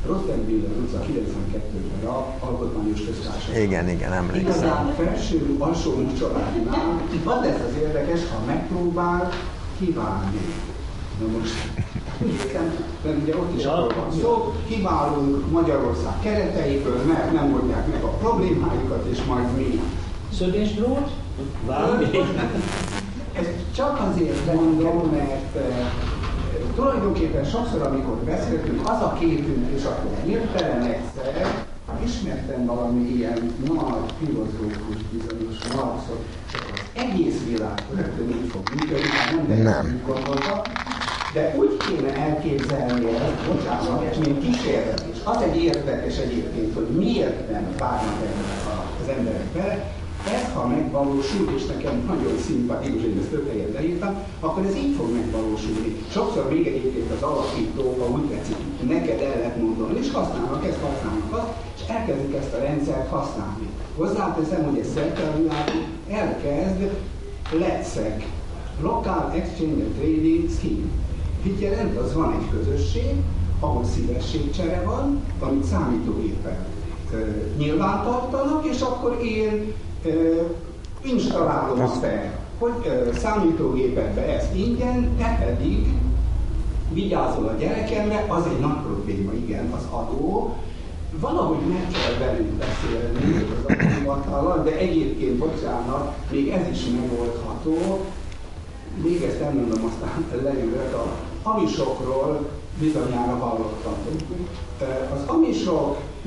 Rottenbiller utca 92-ben a Alkotmányos Köztársaság. Igen, igen, emlékszem. Igazán felső, alsó családnál, az lesz az érdekes, ha megpróbál kívánni Na most, mert ugye ott is arról van szó, kiválunk Magyarország kereteiből, mert nem oldják meg a problémáikat, és majd mi. Szögésdrót? Ezt csak azért mondom, mert e, tulajdonképpen sokszor, amikor beszéltünk, az a képünk, és akkor hirtelen egyszer ismertem valami ilyen nagy filozófus bizonyos Marxot, az egész világ rögtön így fog működni, nem, nem. gondolta, de úgy kéne elképzelni ezt, bocsánat, mint kísérlet is. Az egy érdekes egyébként, hogy miért nem várnak az emberek bele, ez, ha megvalósul, és nekem nagyon szimpatikus, hogy ezt több helyen leírtam, akkor ez így fog megvalósulni. Sokszor még egyébként az alapítók, ha úgy tetszik, neked el lehet mondani, és használnak ezt, használnak azt, és elkezdik ezt a rendszert használni. Hozzáteszem, hogy ez szerte a világon elkezd letszek, Local Exchange Trading Scheme Mit jelent? Az van egy közösség, ahol szívességcsere van, amit számítógépen nyilvántartanak, és akkor én installálom a fel, hogy számítógépedbe ezt ingyen, te pedig vigyázol a gyerekemre, az egy nagy probléma, igen, az adó, valahogy meg kell velünk beszélni az de egyébként, bocsánat, még ez is megoldható. Még ezt elmondom, aztán leülök a amisokról bizonyára hallottatok. Az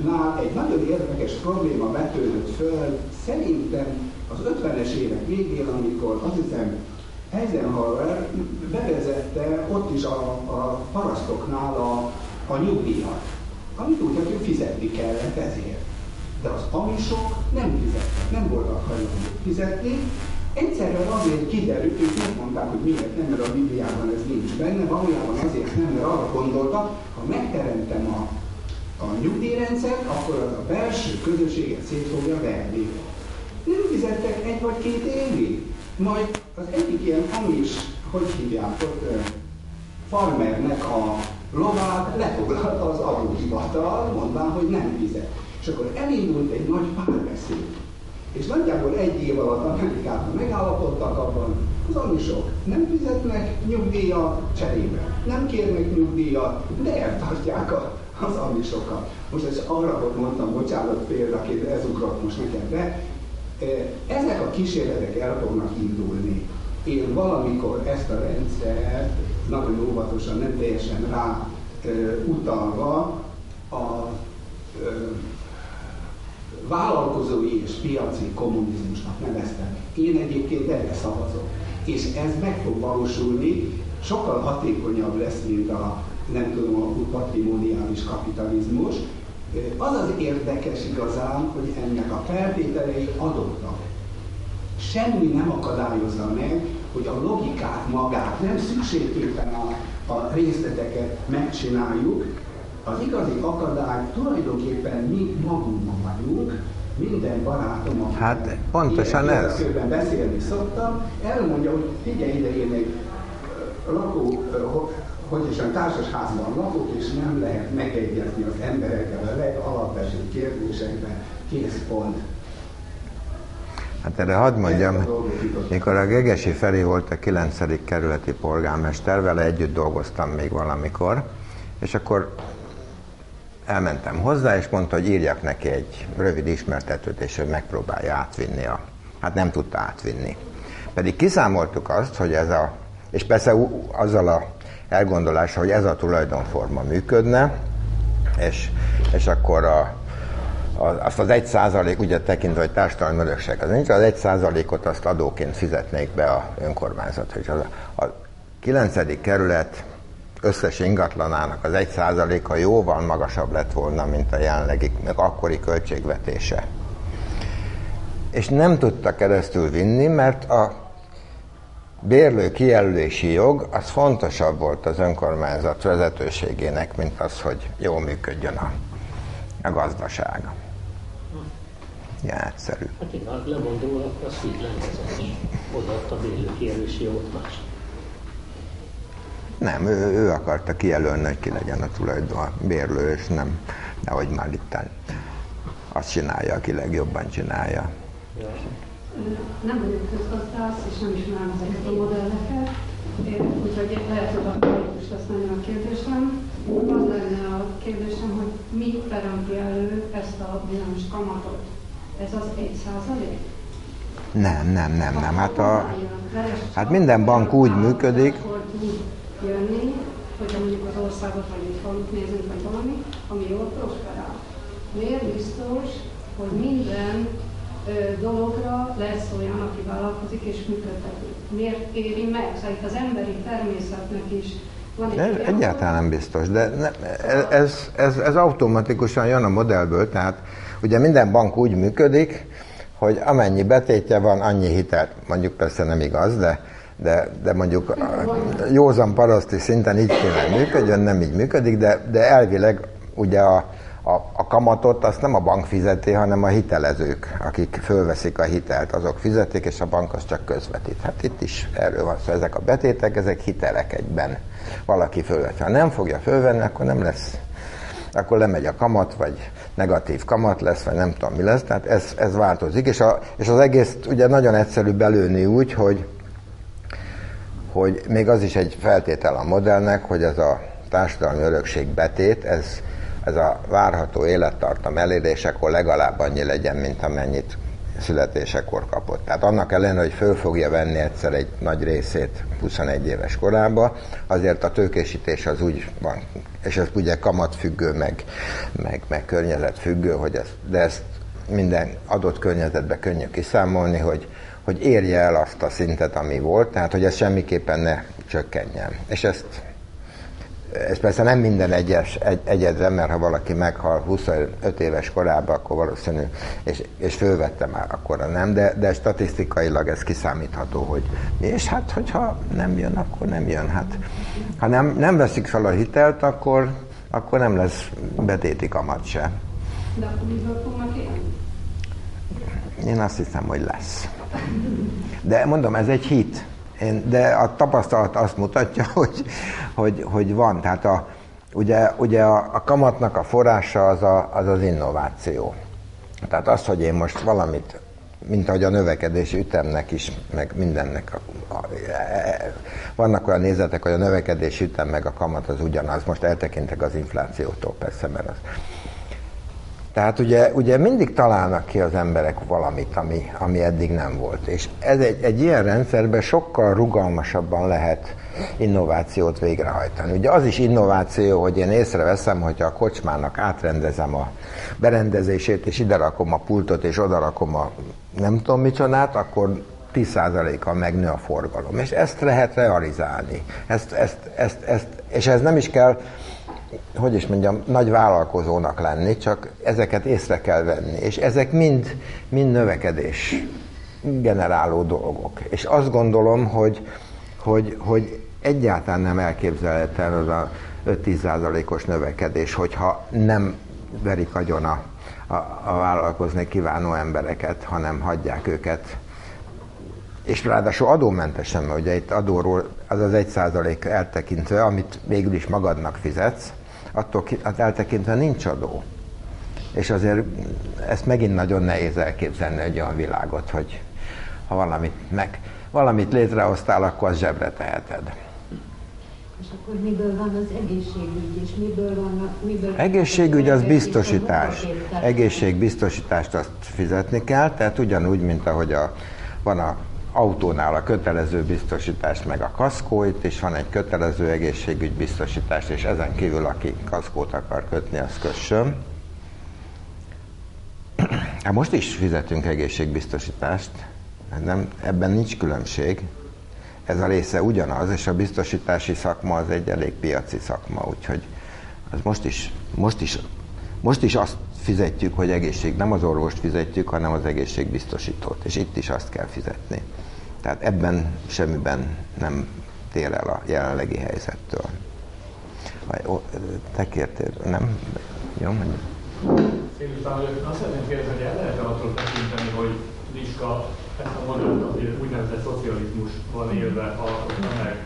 amisoknál egy nagyon érdekes probléma vetődött föl, szerintem az 50-es évek végén, amikor azt hiszem Eisenhower bevezette ott is a, a parasztoknál a, a nyugdíjat, amit úgy, hogy fizetni kellett ezért. De az amisok nem fizettek, nem voltak hajlandók fizetni, Egyszerűen azért kiderült, ők megmondták, hogy miért nem, mert a Bibliában ez nincs benne, valójában azért nem, mert arra gondoltak, ha megteremtem a, a nyugdíjrendszert, akkor az a belső közösséget szét fogja verni. Nem fizettek egy vagy két évig. Majd az egyik ilyen amis, hogy hívják ott, farmernek a lovát lefoglalta az adóhivatal, mondván, hogy nem fizet. És akkor elindult egy nagy párbeszéd és nagyjából egy év alatt Amerikában megállapodtak abban, az amisok nem fizetnek nyugdíjat cserébe, nem kérnek nyugdíjat, de eltartják a, az amisokat. Most ez arra hogy mondtam, bocsánat példaként, ez ugrott most nekem be. Ezek a kísérletek el fognak indulni. Én valamikor ezt a rendszert nagyon óvatosan, nem teljesen rá utalva a vállalkozói és piaci kommunizmusnak neveztem. Én egyébként erre szavazok. És ez meg fog valósulni, sokkal hatékonyabb lesz, mint a nem tudom, a patrimoniális kapitalizmus. Az az érdekes igazán, hogy ennek a feltételei adottak. Semmi nem akadályozza meg, hogy a logikát magát, nem szükségképpen a, a részleteket megcsináljuk, Az igazi akadály tulajdonképpen mi magunk vagyunk, minden barátom, aki hát, pontosan ez. beszélni szoktam, elmondja, hogy figyelj ide, én egy lakó, hogy is a társasházban lakok, és nem lehet megegyezni az emberekkel a legalapvetőbb kérdésekben, kész pont. Hát erre hadd mondjam, mikor a Gegesi Feri volt a 9. kerületi polgármester, vele együtt dolgoztam még valamikor, és akkor elmentem hozzá, és mondta, hogy írjak neki egy rövid ismertetőt, és ő megpróbálja átvinni a... Hát nem tudta átvinni. Pedig kiszámoltuk azt, hogy ez a... És persze azzal a elgondolása, hogy ez a tulajdonforma működne, és, és akkor a, azt az egy százalék, ugye tekintve, hogy társadalmi örökség az nincs, az egy százalékot azt adóként fizetnék be a önkormányzat. És az a, a 9. kerület összes ingatlanának az egy százaléka jóval magasabb lett volna, mint a jelenlegi, meg akkori költségvetése. És nem tudta keresztül vinni, mert a bérlő kijelölési jog az fontosabb volt az önkormányzat vezetőségének, mint az, hogy jól működjön a, a gazdaság. Ja, egyszerű. Hát igen, az lemondó, akkor az így lenne Odaadta a bérlő kijelölési jogot más. Nem, ő, ő akarta kijelölni, hogy ki legyen a tulajdon, a bérlő, és nem, nehogy már itt azt csinálja, aki legjobban csinálja. Nem vagyok közgazdász, és nem ismerem ezeket a modelleket, úgyhogy lehet, hogy aktuális lesz nagyon a kérdésem. Az lenne a kérdésem, hogy mi teremti elő ezt a bizonyos kamatot? Ez az egy százalék? Nem, nem, nem, nem. Hát, a, hát minden bank úgy működik, jönni, hogyha mondjuk az országot vagy egy falut nézünk, vagy valami, ami jól prosperál. Miért biztos, hogy minden dologra lesz olyan, aki vállalkozik és működteti? Miért éri meg? Szóval itt az emberi természetnek is van egy ez egyáltalán nem biztos, de ne, ez, ez, ez automatikusan jön a modellből, tehát ugye minden bank úgy működik, hogy amennyi betétje van, annyi hitelt, mondjuk persze nem igaz, de de, de mondjuk józan paraszti szinten így kéne működjön, nem így működik, de, de elvileg ugye a, a, a kamatot azt nem a bank fizeti, hanem a hitelezők, akik fölveszik a hitelt, azok fizetik, és a bank az csak közvetít. Hát itt is erről van szó, ezek a betétek, ezek hitelek egyben. Valaki fölveszi. Ha nem fogja fölvenni, akkor nem lesz akkor lemegy a kamat, vagy negatív kamat lesz, vagy nem tudom mi lesz, tehát ez, ez változik, és, a, és az egész ugye nagyon egyszerű belőni úgy, hogy hogy még az is egy feltétel a modellnek, hogy ez a társadalmi örökség betét, ez, ez a várható élettartam elérésekor legalább annyi legyen, mint amennyit születésekor kapott. Tehát annak ellenére, hogy föl fogja venni egyszer egy nagy részét 21 éves korába, azért a tőkésítés az úgy van, és ez ugye kamatfüggő, meg, meg, meg környezetfüggő, hogy ez, de ezt minden adott környezetben könnyű kiszámolni, hogy hogy érje el azt a szintet, ami volt, tehát hogy ez semmiképpen ne csökkenjen. És ezt, ez persze nem minden egyes egy, egyedre, mert ha valaki meghal 25 éves korában, akkor valószínű, és, és fölvette már akkor nem, de, de statisztikailag ez kiszámítható, hogy és hát, hogyha nem jön, akkor nem jön. Hát, ha nem, nem veszik fel a hitelt, akkor, akkor nem lesz betéti kamat se. De akkor miből fognak élni? Én azt hiszem, hogy lesz. De mondom, ez egy hit. Én, de a tapasztalat azt mutatja, hogy, hogy, hogy van. Tehát a, ugye, ugye a, a kamatnak a forrása az, a, az az innováció. Tehát az, hogy én most valamit, mint ahogy a növekedési ütemnek is, meg mindennek, a, a, a, vannak olyan nézetek, hogy a növekedési ütem meg a kamat az ugyanaz. Most eltekintek az inflációtól persze, mert az tehát ugye, ugye mindig találnak ki az emberek valamit, ami, ami eddig nem volt. És ez egy, egy ilyen rendszerben sokkal rugalmasabban lehet innovációt végrehajtani. Ugye az is innováció, hogy én észreveszem, hogy a kocsmának átrendezem a berendezését, és ide rakom a pultot, és oda rakom a nem tudom micsonát, akkor 10%-kal megnő a forgalom. És ezt lehet realizálni. Ezt, ezt, ezt, ezt, és ez nem is kell hogy is mondjam, nagy vállalkozónak lenni, csak ezeket észre kell venni. És ezek mind, mind növekedés generáló dolgok. És azt gondolom, hogy, hogy, hogy egyáltalán nem elképzelhetetlen az a 5-10%-os növekedés, hogyha nem verik agyon a, a, a vállalkozni kívánó embereket, hanem hagyják őket és ráadásul adómentesen, mert ugye itt adóról az az egy százalék eltekintve, amit végül is magadnak fizetsz, attól eltekintve nincs adó. És azért ezt megint nagyon nehéz elképzelni egy olyan világot, hogy ha valamit, meg, valamit létrehoztál, akkor az zsebre teheted. És akkor miből van az egészségügy, és miből van miből Egészségügy az biztosítás. Egészségbiztosítást azt fizetni kell, tehát ugyanúgy, mint ahogy a, van a autónál a kötelező biztosítást, meg a kaszkóit, és van egy kötelező egészségügybiztosítás, és ezen kívül, aki kaszkót akar kötni, az kössön. Hát most is fizetünk egészségbiztosítást, hát nem, ebben nincs különbség. Ez a része ugyanaz, és a biztosítási szakma az egy elég piaci szakma, úgyhogy az most is, most is, most is azt fizetjük, hogy egészség, nem az orvost fizetjük, hanem az egészségbiztosítót, és itt is azt kell fizetni. Tehát ebben semmiben nem tér el a jelenlegi helyzettől. Vagy, ó, te kértél, nem? Jó, mondjuk. azt szeretném kérdezni, hogy el lehet attól tekinteni, hogy Liska ezt a modellt úgynevezett szocializmus van élve alkotta meg.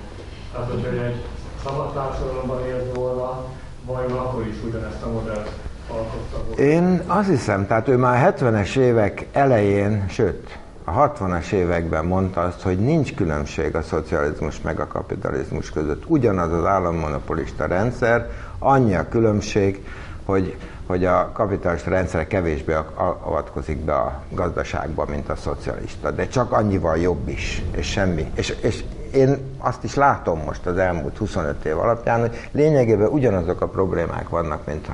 Tehát, hogyha egy szabad társadalomban élt volna, vajon akkor is ugyanezt a modellt alkotta volna? Én azt hiszem, tehát ő már 70-es évek elején, sőt, a 60-as években mondta azt, hogy nincs különbség a szocializmus meg a kapitalizmus között. Ugyanaz az állammonopolista rendszer, annyi a különbség, hogy, hogy a kapitalista rendszer kevésbé avatkozik be a gazdaságba, mint a szocialista, de csak annyival jobb is, és semmi. És, és én azt is látom most az elmúlt 25 év alapján, hogy lényegében ugyanazok a problémák vannak, mint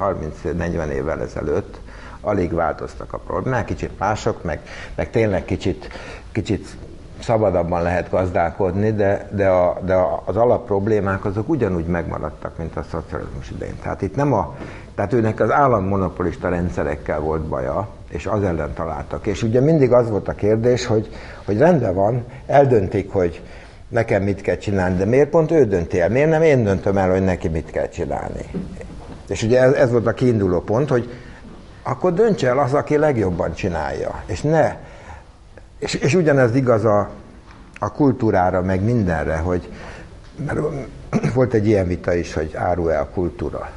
30-40 évvel ezelőtt, alig változtak a problémák, kicsit mások, meg, meg tényleg kicsit, kicsit szabadabban lehet gazdálkodni, de, de, a, de a, az alapproblémák azok ugyanúgy megmaradtak, mint a szocializmus idején. Tehát itt nem a, tehát őnek az állammonopolista rendszerekkel volt baja, és az ellen találtak. És ugye mindig az volt a kérdés, hogy, hogy rendben van, eldöntik, hogy nekem mit kell csinálni, de miért pont ő dönti el? Miért nem én döntöm el, hogy neki mit kell csinálni? És ugye ez, ez volt a kiinduló pont, hogy akkor dönts el az, aki legjobban csinálja. És ne. És, és ugyanez igaz a, a kultúrára, meg mindenre, hogy mert volt egy ilyen vita is, hogy árul-e a kultúra.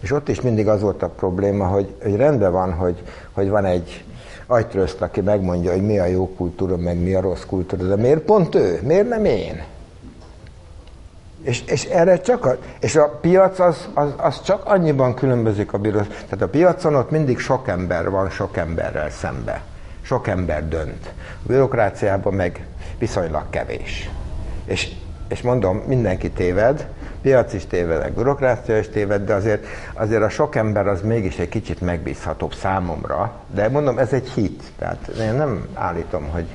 És ott is mindig az volt a probléma, hogy, hogy rendben van, hogy, hogy van egy agytrözt, aki megmondja, hogy mi a jó kultúra, meg mi a rossz kultúra, de miért pont ő? Miért nem én? És, és erre csak a, és a piac az, az, az csak annyiban különbözik a bíró. Tehát a piacon ott mindig sok ember van sok emberrel szembe. Sok ember dönt. A bürokráciában meg viszonylag kevés. És, és mondom, mindenki téved, piac is tévedek, bürokrácia is téved, de azért, azért a sok ember az mégis egy kicsit megbízhatóbb számomra. De mondom, ez egy hit. Tehát én nem állítom, hogy,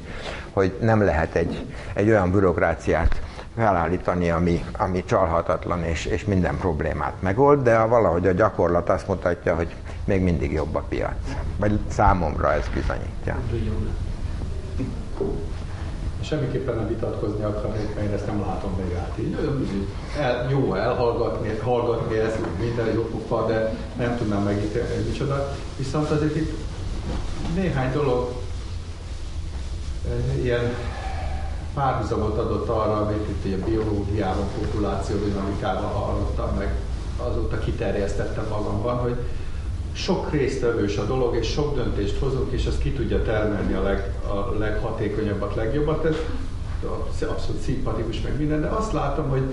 hogy nem lehet egy, egy olyan bürokráciát felállítani, ami, ami csalhatatlan és, és minden problémát megold, de valahogy a gyakorlat azt mutatja, hogy még mindig jobb a piac. Vagy számomra ez bizonyítja. Semmiképpen nem vitatkozni akarnék, mert én ezt nem látom még át így. El, jó elhallgatni, hallgatni ezt, minden jó pofa, de nem tudnám megítélni, hogy micsoda. Viszont azért itt néhány dolog eh, ilyen párhuzamot adott arra, amit itt a biológiában, populáció dinamikában hallottam, meg azóta kiterjesztettem magamban, hogy sok résztvevős a dolog, és sok döntést hozunk, és az ki tudja termelni a, leg, a leghatékonyabbat, legjobbat. Ez abszolút szimpatikus meg minden, de azt látom, hogy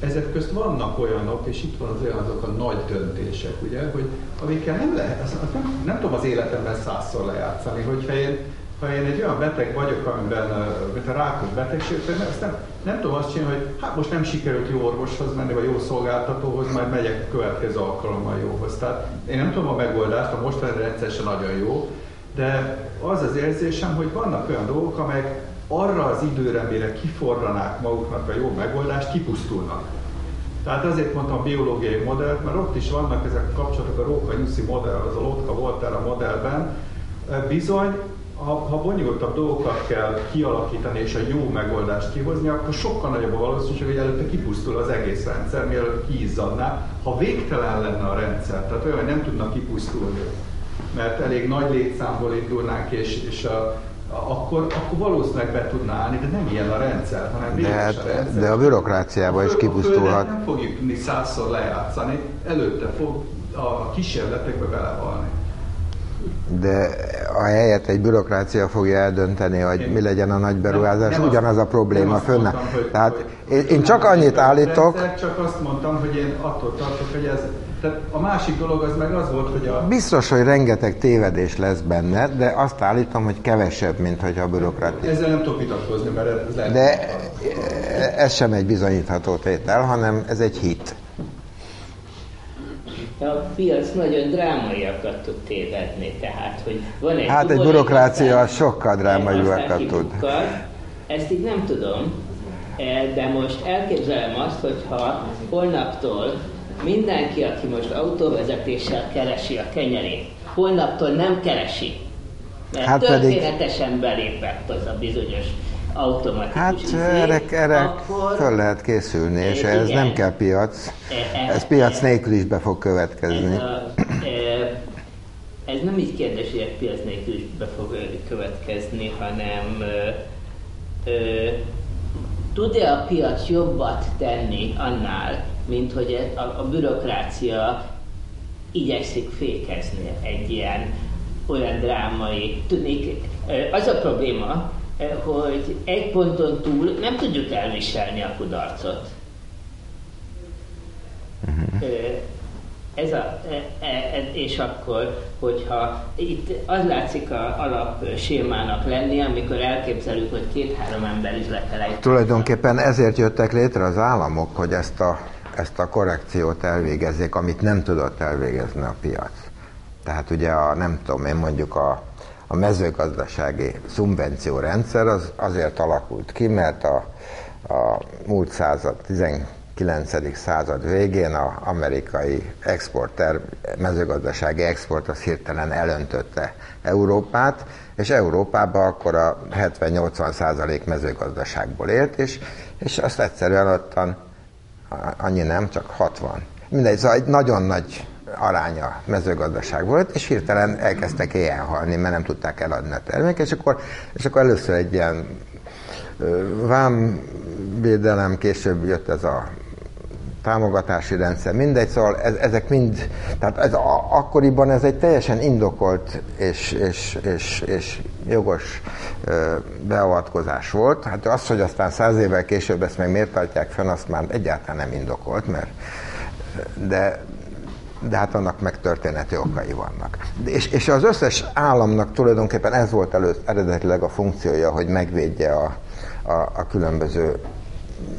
ezek közt vannak olyanok, és itt van az olyan azok a nagy döntések, ugye, hogy amikkel nem lehet, nem, nem tudom az életemben százszor lejátszani, hogyha én ha én egy olyan beteg vagyok, amiben, mint a rákos betegség, azt nem, nem tudom azt csinálni, hogy hát most nem sikerült jó orvoshoz menni, vagy jó szolgáltatóhoz, majd megyek a következő alkalommal jóhoz. Tehát én nem tudom a megoldást, a mostani rendszer sem nagyon jó, de az az érzésem, hogy vannak olyan dolgok, amelyek arra az időre, mire kiforranák maguknak a jó megoldást, kipusztulnak. Tehát azért mondtam a biológiai modellt, mert ott is vannak ezek a kapcsolatok, a Róka Nyuszi modell, az a Lotka volt erre a modellben, bizony ha, ha bonyolultabb dolgokat kell kialakítani és a jó megoldást kihozni, akkor sokkal nagyobb a valószínűség, hogy előtte kipusztul az egész rendszer, mielőtt kiizzadná. Ha végtelen lenne a rendszer, tehát olyan, hogy nem tudnak kipusztulni, mert elég nagy létszámból indulnánk, és, és a, akkor, akkor valószínűleg be tudná állni, de nem ilyen a rendszer, hanem de, hát, a rendszer. de a bürokráciában is kipusztulhat. Nem fogjuk tudni százszor lejátszani, előtte fog a kísérletekbe belevalni. De a helyet egy bürokrácia fogja eldönteni, hogy én mi legyen a nagy beruházás, nem, ugyanaz a probléma fönne. Tehát én, én csak annyit állítok... Csak azt mondtam, hogy én attól tartok, hogy ez tehát a másik dolog az meg az volt, hogy a... Biztos, hogy rengeteg tévedés lesz benne, de azt állítom, hogy kevesebb, mint hogy a bürokrácia. Ezzel nem tudok vitatkozni, mert ez lehet... De ez sem egy bizonyítható tétel, hanem ez egy hit. A piac nagyon drámaiakat tud tévedni, tehát, hogy van egy... Hát egy bürokrácia sokkal drámaiakat tud. Ezt így nem tudom, e, de most elképzelem azt, hogyha holnaptól mindenki, aki most autóvezetéssel keresi a kenyerét, holnaptól nem keresi, mert hát történetesen pedig... belépett az a bizonyos automatikus Hát erre, erre akkor... föl lehet készülni, és ez nem kell piac. E, e, ez piac nélkül is be fog következni. Ez, a, e, ez nem így kérdés, hogy piac nélkül is be fog következni, hanem tud-e a piac jobbat tenni annál, mint hogy a, a bürokrácia igyekszik fékezni egy ilyen olyan drámai. Tudnék, az a probléma, hogy egy ponton túl nem tudjuk elviselni a kudarcot. Uh-huh. Ez a, e, e, és akkor, hogyha itt az látszik a alap sémának lenni, amikor elképzelünk, hogy két-három ember is le kell egy. Tulajdonképpen ezért jöttek létre az államok, hogy ezt a ezt a korrekciót elvégezzék, amit nem tudott elvégezni a piac. Tehát ugye a, nem tudom én mondjuk a, a mezőgazdasági szubvenciórendszer az azért alakult ki, mert a, a múlt század, 19. század végén az amerikai exporter, mezőgazdasági export az hirtelen elöntötte Európát, és Európában akkor a 70-80 százalék mezőgazdaságból élt, és, és azt egyszerűen ottan annyi nem, csak 60. Mindegy, szóval egy nagyon nagy aránya mezőgazdaság volt, és hirtelen elkezdtek éjjel halni, mert nem tudták eladni a terméket, és akkor, és akkor először egy ilyen vámvédelem, később jött ez a támogatási rendszer, mindegy, szóval ez, ezek mind, tehát ez a, akkoriban ez egy teljesen indokolt és, és, és, és jogos ö, beavatkozás volt. Hát az, hogy aztán száz évvel később ezt meg miért tartják fenn, azt már egyáltalán nem indokolt, mert de, de hát annak meg történeti okai vannak. És, és az összes államnak tulajdonképpen ez volt előtt eredetileg a funkciója, hogy megvédje a, a, a különböző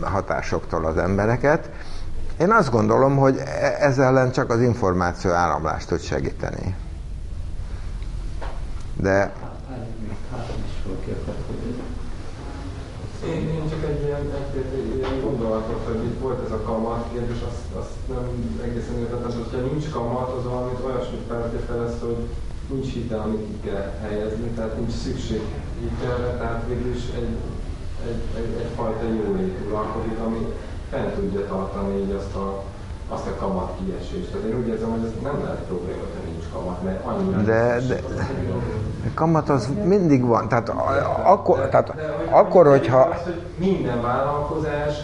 hatásoktól az embereket, én azt gondolom, hogy e- ezzel ellen csak az információ áramlást tud segíteni. De... Én, én csak egy ilyen, egy, egy ilyen gondolatot, hogy itt volt ez a kamat kérdés, azt, azt nem egészen értettem, hogyha nincs kamat, az valamit olyasmit feltételez, hogy nincs hitel, amit ki kell helyezni, tehát nincs szükség hitelre, tehát végül is egy, egy, egy, egyfajta jólét uralkodik, ami fent tudja tartani így azt a, azt a kamat kiesést. Tehát én úgy érzem, hogy ez nem lehet probléma, hogy nincs kamat, mert annyira... De, de, de kamat az mindig van. Tehát, akkor, tehát de, akkor, hogyha... Az, hogy minden vállalkozás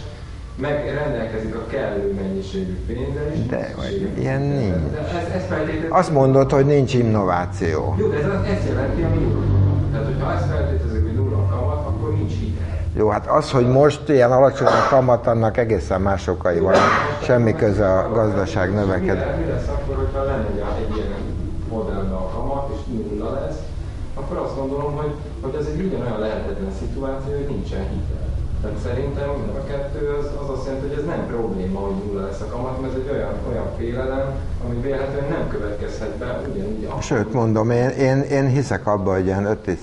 meg rendelkezik a kellő mennyiségű pénzzel is. De, vagy ilyen nincs. Ez, ez Azt mondod, hogy nincs innováció. Jó, de ez ezt jelenti, ami nulla. Tehát, hogyha ezt feltételezik, hogy nulla kamat, akkor nincs hitel. Jó, hát az, hogy most ilyen alacsony a kamat, annak egészen más okai van. Semmi köze a gazdaság növekedés. Mi lesz akkor, hogyha lenne egy ilyen modellben a kamat, és nulla lesz, akkor azt gondolom, hogy, hogy ez egy ugyanolyan lehetetlen szituáció, hogy nincsen hitel. Tehát szerintem a kettő az, az azt jelenti, hogy ez nem probléma, hogy nulla lesz a kamat, mert ez egy olyan, olyan félelem, ami véletlenül nem következhet be ugyanúgy. Sőt, mondom, én, én, én hiszek abban, hogy ilyen 5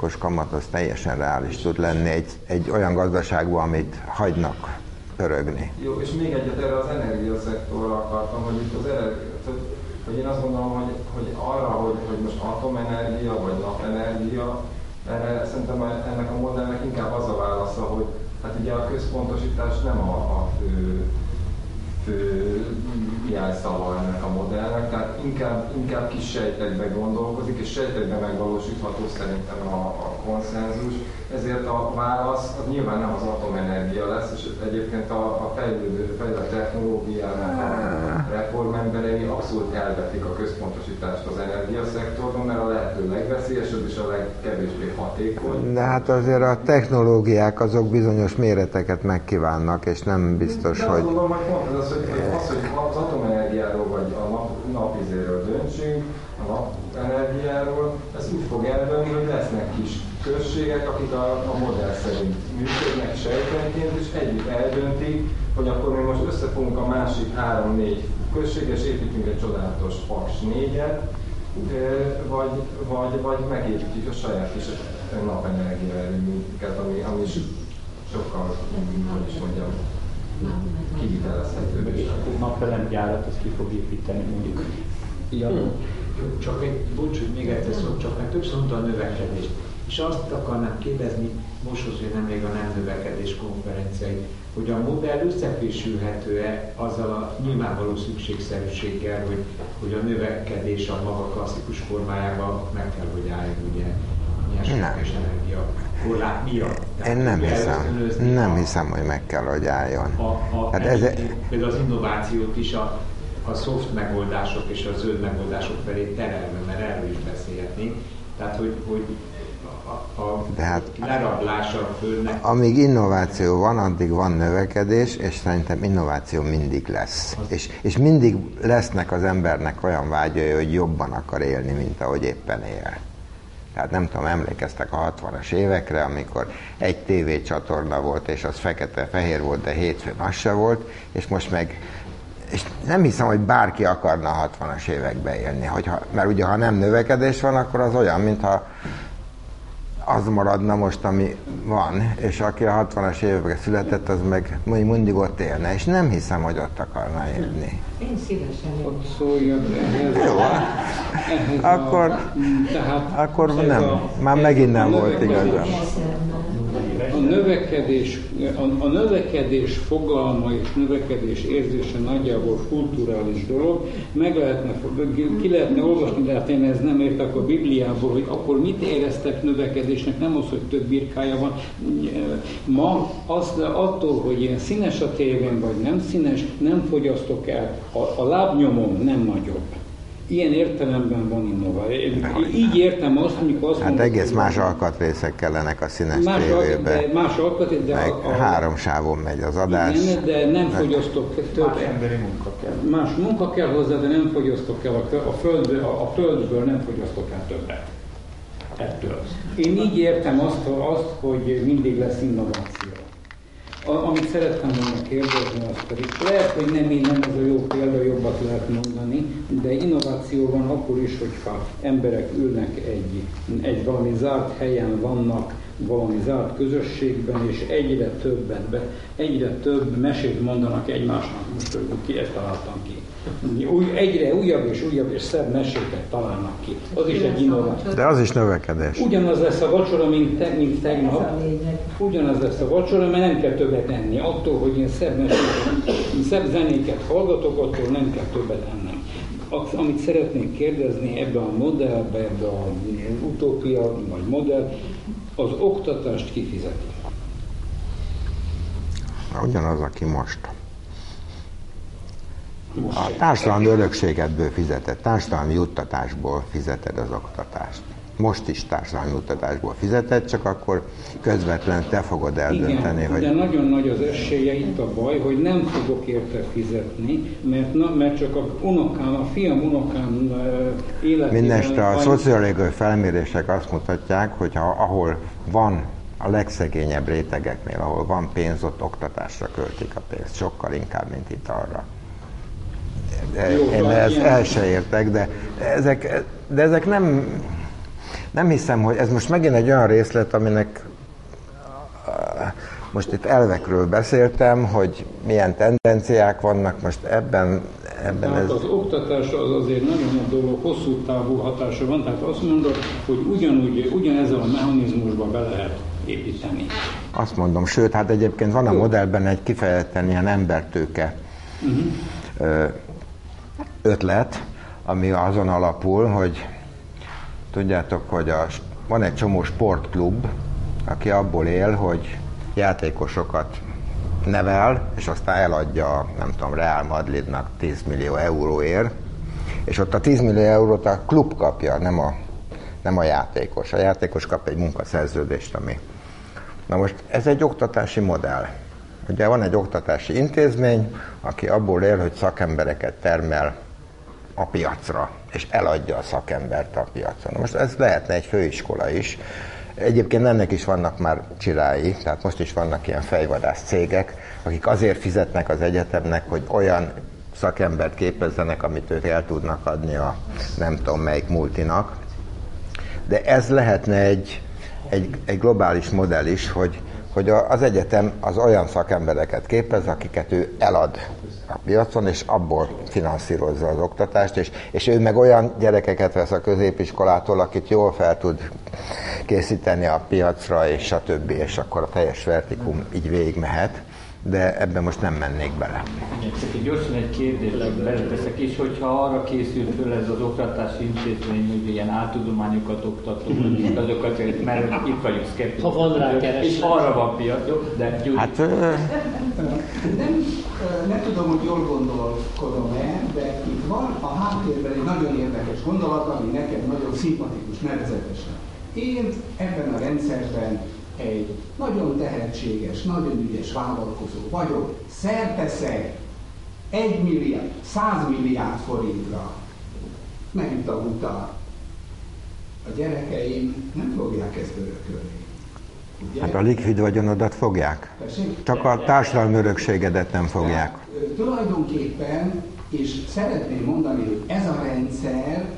os kamat az teljesen reális tud lenni egy, egy olyan gazdaságban, amit hagynak pörögni. Jó, és még egyet erre az energiaszektorra akartam, hogy itt az energia, hogy én azt gondolom, hogy, hogy arra, hogy, hogy most atomenergia vagy napenergia, erre szerintem ennek a modellnek inkább az a válasza, hogy hát ugye a központosítás nem a, a fő fő jelszava ennek a modellnek, tehát inkább, inkább kis sejtekbe gondolkozik, és sejtekbe megvalósítható szerintem a, a konszenzus, ezért a válasz az nyilván nem az atomenergia lesz, és egyébként a, a fejlődő, fejlődő technológiának a reformemberei abszolút elvetik a központosítást az energiaszektorban, mert a lehető legveszélyesebb és a legkevésbé hatékony. De hát azért a technológiák azok bizonyos méreteket megkívánnak, és nem biztos, De hogy... gondolom, hogy pont az, hogy az, hogy 3-4 községes, építünk egy csodálatos Paks 4-et, vagy, vagy, vagy megépítjük a saját kis napenergia erőműket, ami, ami sokkal, hogy is mondjam, kivitelezhető. És a napelemgyárat az ki fog építeni mondjuk. Ja. Hm. Csak egy, bocs, hogy még egyszer szó, csak meg többször mondta a növekedést. És azt akarnám kérdezni, most hogy nem még a nem növekedés konferenciai, hogy a modell összefésülhető-e azzal a nyilvánvaló szükségszerűséggel, hogy, hogy a növekedés a maga klasszikus formájában meg kell, hogy álljon ugye nyersanyagos energia korlát miatt. Én nem hiszem, nem hiszem, hogy meg kell, hogy álljon. A, a, hát ez, például az innovációt is a, a soft megoldások és a zöld megoldások felé terelve, mert erről is beszélhetnénk. Tehát, hogy, hogy a, a hát, lerablása a földnek. Amíg innováció van, addig van növekedés, és szerintem innováció mindig lesz. És, és mindig lesznek az embernek olyan vágyai, hogy jobban akar élni, mint ahogy éppen él. Tehát nem tudom, emlékeztek a 60-as évekre, amikor egy tévécsatorna volt, és az fekete-fehér volt, de hétfőn az se volt, és most meg és nem hiszem, hogy bárki akarna a 60-as évekbe élni, hogyha, mert ugye ha nem növekedés van, akkor az olyan, mintha az maradna most, ami van, és aki a 60-as években született, az meg mindig ott élne, és nem hiszem, hogy ott akarna élni. Én szívesen Ott szóljon ehhez. Jó, akkor, a, tehát akkor nem, a- már megint nem volt igazam. Növekedés, a, a növekedés fogalma és növekedés érzése nagyjából kulturális dolog. Meg lehetne, ki lehetne olvasni, de hát én ez nem értek a Bibliából, hogy akkor mit éreztek növekedésnek, nem az, hogy több birkája van. Ma az, attól, hogy ilyen színes a tévén, vagy nem színes, nem fogyasztok el. A, a lábnyomom nem nagyobb. Ilyen értelemben van innováció. Így értem azt, amikor azt Hát mondom, egész hogy- más alkatrészek kellenek a színes Más alkat- tévébe. de más alkat, de Meg a, a, három sávon megy az adás. igen, de nem Meg- fogyasztok több. Más emberi munka kell. Más munka kell hozzá, de nem fogyasztok el a, a, földből, a, a földből nem fogyasztok el többet. Ettől. Én így értem azt, azt hogy mindig lesz innováció. A, amit szerettem volna kérdezni, az pedig lehet, hogy nem én nem ez a jó példa, jobbat lehet mondani, de innováció van akkor is, hogyha emberek ülnek egy, egy valami zárt helyen vannak, valami zárt közösségben, és egyre többet, be, egyre több mesét mondanak egymásnak, most ki ezt találtam ki. Új, egyre újabb és újabb és szebb meséket találnak ki. Az is egy innováció. De az is növekedés. Ugyanaz lesz a vacsora, mint, te, mint tegnap. Ugyanaz lesz a vacsora, mert nem kell többet enni. Attól, hogy én szebb, meséket, szebb zenéket hallgatok, attól nem kell többet ennem. Az, amit szeretnék kérdezni ebbe a modellbe, ebbe a utópia vagy modell, az oktatást kifizeti. Ugyanaz, aki most. A társadalmi örökségedből fizeted, társadalmi juttatásból fizeted az oktatást. Most is társadalmi juttatásból fizeted, csak akkor közvetlenül te fogod eldönteni, Igen, hogy de nagyon nagy az esélye itt a baj, hogy nem fogok érte fizetni, mert, na, mert csak a unokám, a fiam unokám életében... Mindenesetre a szociológiai felmérések azt mutatják, hogy ha, ahol van a legszegényebb rétegeknél, ahol van pénz, ott oktatásra költik a pénzt, sokkal inkább, mint itt arra. Én ezt el se értek, de ezek, de ezek nem, nem hiszem, hogy ez most megint egy olyan részlet, aminek most itt elvekről beszéltem, hogy milyen tendenciák vannak, most ebben ebben tehát ez... az oktatás az azért nagyon nagy dolog, hosszú távú hatása van, tehát azt mondod, hogy ugyanúgy, ugyanezzel a mechanizmusba be lehet építeni. Azt mondom, sőt, hát egyébként van a modellben egy kifejezetten ilyen embertőke uh-huh. Ötlet, ami azon alapul, hogy tudjátok, hogy a, van egy csomó sportklub, aki abból él, hogy játékosokat nevel, és aztán eladja, nem tudom, Real Madridnak 10 millió euróért, és ott a 10 millió eurót a klub kapja, nem a, nem a játékos. A játékos kap egy munkaszerződést, ami... Na most ez egy oktatási modell. Ugye van egy oktatási intézmény, aki abból él, hogy szakembereket termel a piacra, és eladja a szakembert a piacon. Na most ez lehetne egy főiskola is, Egyébként ennek is vannak már csirái, tehát most is vannak ilyen fejvadász cégek, akik azért fizetnek az egyetemnek, hogy olyan szakembert képezzenek, amit ők el tudnak adni a nem tudom melyik multinak. De ez lehetne egy, egy, egy globális modell is, hogy, hogy az egyetem az olyan szakembereket képez, akiket ő elad piacon, és abból finanszírozza az oktatást, és, és ő meg olyan gyerekeket vesz a középiskolától, akit jól fel tud készíteni a piacra, és a többi, és akkor a teljes vertikum így végigmehet de ebben most nem mennék bele. Csak egy gyorsan egy kérdést beleteszek is, hogyha arra készült föl ez az oktatási intézmény, hogy ilyen áltudományokat oktató, azokat, mert itt vagyunk szkeptikus. Ha van rá kereslet. És arra van piac, jó? De Gyuri. Hát, nem, nem tudom, hogy jól gondolkodom-e, de itt van a háttérben egy nagyon érdekes gondolat, ami nekem nagyon szimpatikus, nevezetesen. Én ebben a rendszerben egy nagyon tehetséges, nagyon ügyes vállalkozó vagyok, szerteszek egy milliárd, száz milliárd forintra megüt a utal. A gyerekeim nem fogják ezt örökölni. Ugye? Hát a likvid vagyonodat fogják. Tessék? Csak a társadalmi örökségedet nem fogják. Tehát, tulajdonképpen, és szeretném mondani, hogy ez a rendszer,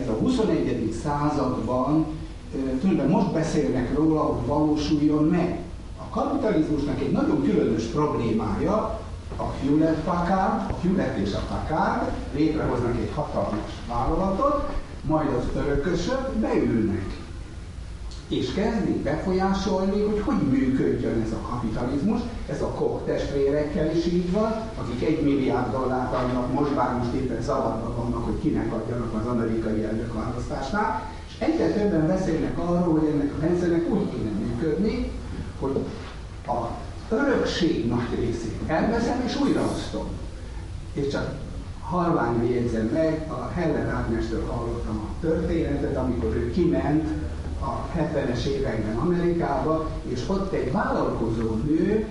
ez a 21. században tulajdonképpen most beszélnek róla, hogy valósuljon meg. A kapitalizmusnak egy nagyon különös problémája, a Hewlett Packard, a Hewlett és a Packard létrehoznak egy hatalmas vállalatot, majd az örökösök beülnek, és kezdik befolyásolni, hogy hogy működjön ez a kapitalizmus. Ez a Koch testvérekkel is így van, akik egy milliárd dollárt adnak, most bár most éppen zavarban vannak, hogy kinek adjanak az amerikai elnökválasztásnál, Egyre többen beszélnek arról, hogy ennek a rendszernek úgy kéne működni, hogy a örökség nagy részét elveszem és újraosztom. És csak halványra jegyzem meg, a Heller Ágnestől hallottam a történetet, amikor ő kiment a 70-es években Amerikába, és ott egy vállalkozó nő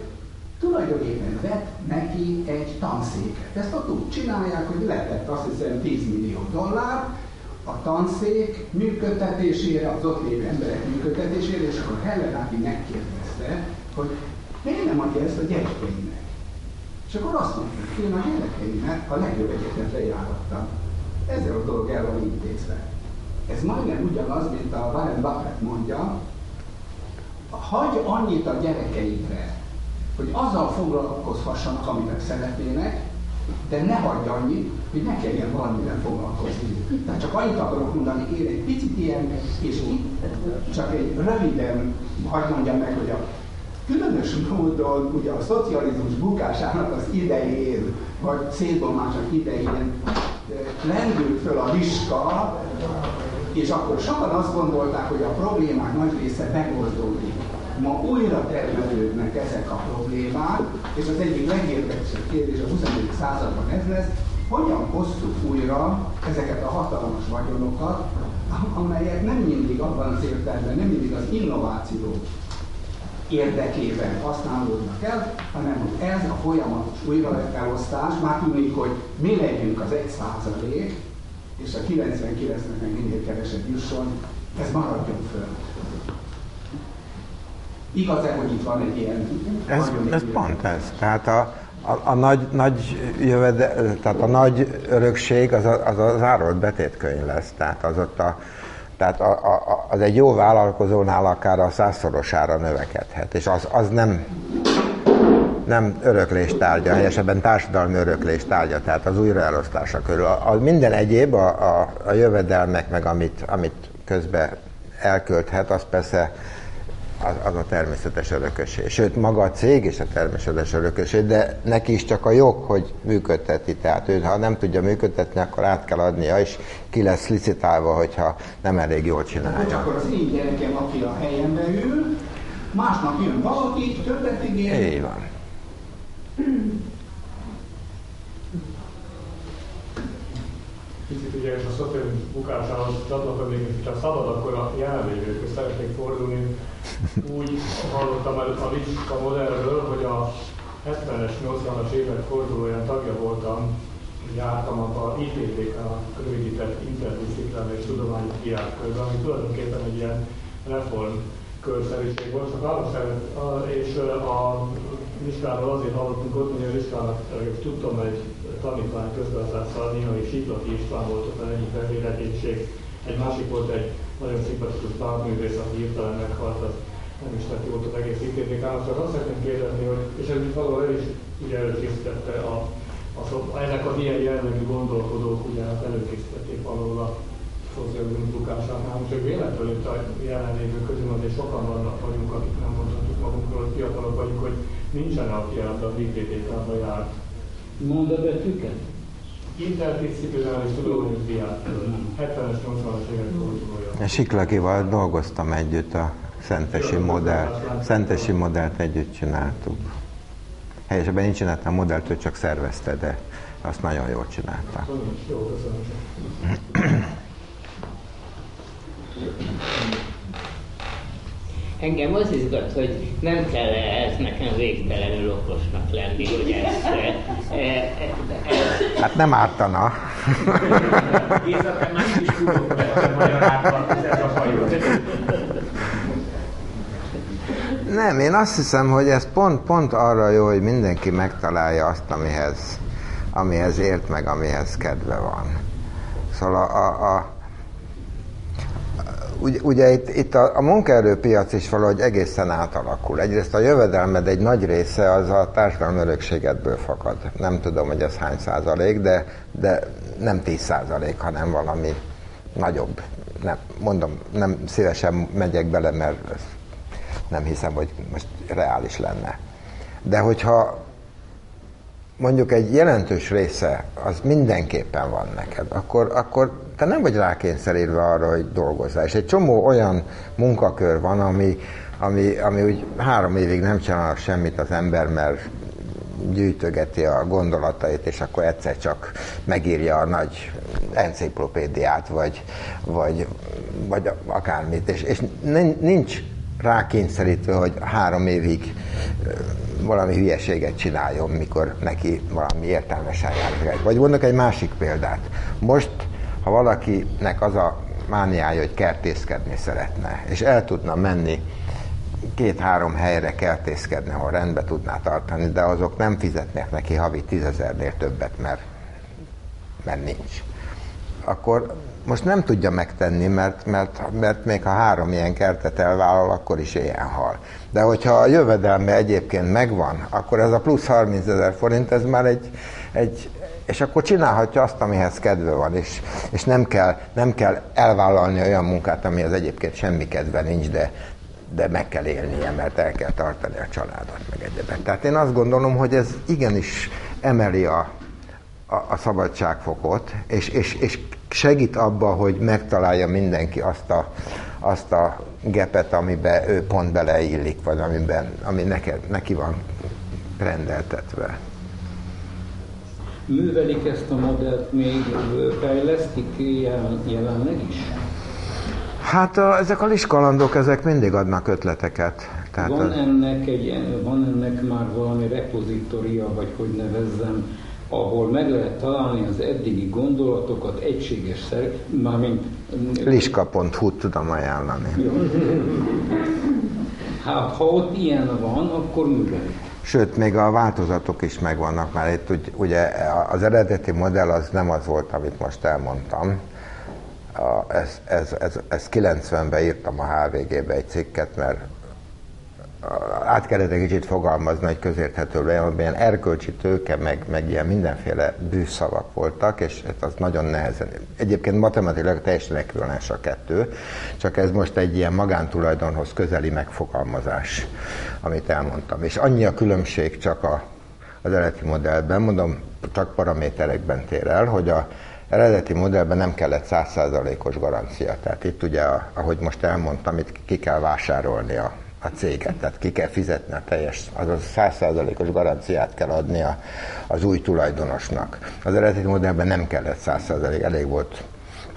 tulajdonképpen vett neki egy tanszéket. Ezt ott úgy csinálják, hogy letett azt hiszem 10 millió dollár, a tanszék működtetésére, az ott lévő emberek működtetésére, és akkor Hellenáki megkérdezte, hogy miért nem adja ezt a gyerekeinek? És akkor azt mondta, hogy én a gyerekeimnek a legjobb egyetemre járattam. Ezzel a dolog el van intézve. Ez majdnem ugyanaz, mint a Warren Buffett mondja, hagy annyit a gyerekeidre, hogy azzal foglalkozhassanak, amivel szeretnének, de ne hagyd annyit, hogy ne kelljen valamivel foglalkozni. Tehát csak annyit akarok mondani, én egy picit ilyen, és itt csak egy röviden, hagyd mondjam meg, hogy a különös módon ugye a szocializmus bukásának az idején, vagy szétbomlásnak idején lendült föl a viska, és akkor sokan azt gondolták, hogy a problémák nagy része megoldódik ma újra termelődnek ezek a problémák, és az egyik legérdekesebb kérdés a 21. században ez lesz, hogyan hoztuk újra ezeket a hatalmas vagyonokat, amelyek nem mindig abban az értelemben, nem mindig az innováció érdekében használódnak el, hanem hogy ez a folyamatos újraelosztás, már tudni, hogy mi legyünk az egy százalék, és a 99-nek meg minél kevesebb jusson, ez maradjon föl. Igaz-e, hogy itt van egy ilyen... Ez, ez pont ez. Tehát a, a, a nagy, nagy jövede, tehát a nagy örökség az a, az, az árolt betétkönyv lesz. Tehát az ott a, tehát a, a, az egy jó vállalkozónál akár a százszorosára növekedhet, és az, az nem, nem öröklés tárgya, helyesebben társadalmi öröklés tárgya, tehát az újraelosztása körül. A, a minden egyéb, a, a, a jövedelmek, meg amit, amit közben elkölthet, az persze az, az a természetes örökösé. Sőt, maga a cég is a természetes örökösé, de neki is csak a jog, hogy működteti. Tehát ő, ha nem tudja működtetni, akkor át kell adnia, és ki lesz licitálva, hogyha nem elég jól csinálja. Hogy akkor az én gyerekem, aki a helyembe ül, másnap jön valaki, többet ígér. Így van. Picit ugye a szocializmus bukásához csatlakozni, hogy csak szabad, akkor a jelenlévőkhöz szeretnék fordulni. Úgy hallottam el a Liska modellről, hogy a 70-es, 80-as évek fordulóján tagja voltam, jártam a ITTK, a rövidített interdisziplinális tudományi diákkörben, ami tulajdonképpen egy ilyen reform körszerűség volt, csak arra szeret, és a Liskáról azért hallottunk ott, hogy a Liskának tudtam egy tanítvány közgazdásszal, Néhai Siklati István volt ott az egyik vezéregyétség, egy másik volt egy nagyon szimpatikus bankművész, aki hirtelen meghalt, az nem is lett jót az egész ITTK-nak, csak azt szeretném kérdezni, hogy, és ez itt valahol is ugye előkészítette a, a, a, ennek az ilyen jellegű gondolkodók ugye előkészítették valahol a szocializmus bukásánál. Most csak véletlenül itt a jelenlévők közül azért sokan vannak vagyunk, akik nem mondhatjuk magunkról, hogy fiatalok vagyunk, hogy nincsen, aki ebbe az ITTK-ba járt. Mondd a betűket. Interdisziplinális tudományos diák, 70-es, 80-as évek fordulója. Siklakival dolgoztam együtt a Szentesi modell. Szentesi modellt együtt csináltuk. Helyesebben én csináltam a modellt, ő csak szervezte, de azt nagyon jól csinálta. Jó, köszönöm. Engem az izgat, hogy nem kell ez nekem végtelenül okosnak lenni, hogy ezt... E, e, e, hát nem ártana. Te már is tudok magyarázat, ez a fajod. Nem, én azt hiszem, hogy ez pont, pont arra jó, hogy mindenki megtalálja azt, amihez, amihez ért meg, amihez kedve van. Szóval a, a, a ugye, ugye itt, itt a, a munkaerőpiac is valahogy egészen átalakul. Egyrészt a jövedelmed egy nagy része az a társadalmi örökségedből fakad. Nem tudom, hogy ez hány százalék, de, de nem 10 százalék, hanem valami nagyobb. Nem, mondom, nem szívesen megyek bele, mert nem hiszem, hogy most reális lenne. De hogyha mondjuk egy jelentős része az mindenképpen van neked, akkor, akkor te nem vagy rákényszerítve arra, hogy dolgozzál. És egy csomó olyan munkakör van, ami, ami, ami úgy három évig nem csinál semmit az ember, mert gyűjtögeti a gondolatait, és akkor egyszer csak megírja a nagy enciklopédiát, vagy, vagy, vagy akármit. És, és nincs rákényszerítve, hogy három évig valami hülyeséget csináljon, mikor neki valami értelmesen jár. Vagy mondok egy másik példát. Most, ha valakinek az a mániája, hogy kertészkedni szeretne, és el tudna menni két-három helyre kertészkedni, ahol rendbe tudná tartani, de azok nem fizetnek neki havi tízezernél többet, mert, mert nincs. Akkor most nem tudja megtenni, mert, mert, mert még ha három ilyen kertet elvállal, akkor is ilyen hal. De hogyha a jövedelme egyébként megvan, akkor ez a plusz 30 ezer forint, ez már egy, egy, és akkor csinálhatja azt, amihez kedve van, és, és nem, kell, nem kell elvállalni olyan munkát, amihez egyébként semmi kedve nincs, de, de meg kell élnie, mert el kell tartani a családot, meg egyebet. Tehát én azt gondolom, hogy ez igenis emeli a, a, a szabadságfokot, és, és, és segít abba, hogy megtalálja mindenki azt a, azt a gepet, amiben ő pont beleillik, vagy amiben, ami neke, neki van rendeltetve. Művelik ezt a modellt még, fejlesztik jelenleg is? Hát a, ezek a liskalandok, ezek mindig adnak ötleteket. Tehát van, ennek egy, van ennek már valami repozitória, vagy hogy nevezzem, ahol meg lehet találni az eddigi gondolatokat egységes szer, mármint... Liska.hu tudom ajánlani. Hát, ha ott ilyen van, akkor művelik. Sőt, még a változatok is megvannak, mert itt ugye az eredeti modell az nem az volt, amit most elmondtam. Ez, ez, ez, ez 90-ben írtam a HVG-be egy cikket, mert át kellett egy kicsit fogalmazni, hogy közérthető legyen, ilyen erkölcsi tőke, meg, meg ilyen mindenféle bűszavak voltak, és az nagyon nehezen. Egyébként matematikailag teljesen ekvivalens a kettő, csak ez most egy ilyen magántulajdonhoz közeli megfogalmazás, amit elmondtam. És annyi a különbség csak a, az eredeti modellben, mondom, csak paraméterekben tér el, hogy a eredeti modellben nem kellett százszázalékos garancia. Tehát itt ugye, ahogy most elmondtam, itt ki kell vásárolni a a céget, tehát ki kell fizetni a teljes, azaz százszázalékos garanciát kell adni a, az új tulajdonosnak. Az eredeti modellben nem kellett százszázalék, elég volt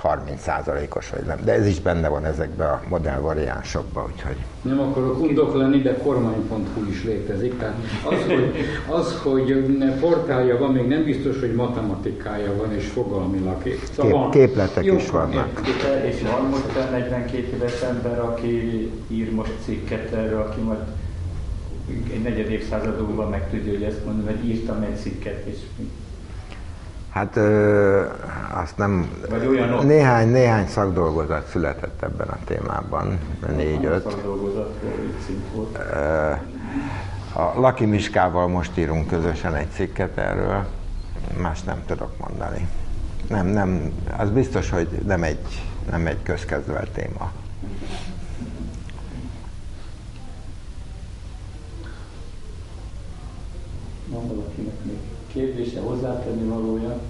30%-os vagy nem. De ez is benne van ezekben a modell variánsokban, úgyhogy... Nem akarok undok lenni, de kormány.hu is létezik. Tehát az, hogy, az, hogy portálja van, még nem biztos, hogy matematikája van és fogalmilag. Szóval Kép. Képletek Jó, is vannak. És van most 42 éves ember, aki ír most cikket erről, aki majd egy negyed évszázad múlva meg tudja, hogy ezt mondom, hogy írtam egy cikket, és Hát ö, azt nem... Vagy olyanok? Néhány, néhány szakdolgozat született ebben a témában, négy-öt. Szakdolgozat. A Laki Miskával most írunk közösen egy cikket erről, más nem tudok mondani. Nem, nem, az biztos, hogy nem egy, nem egy közkezdvel téma. Van valakinek még kérdése, hozzátenni valója?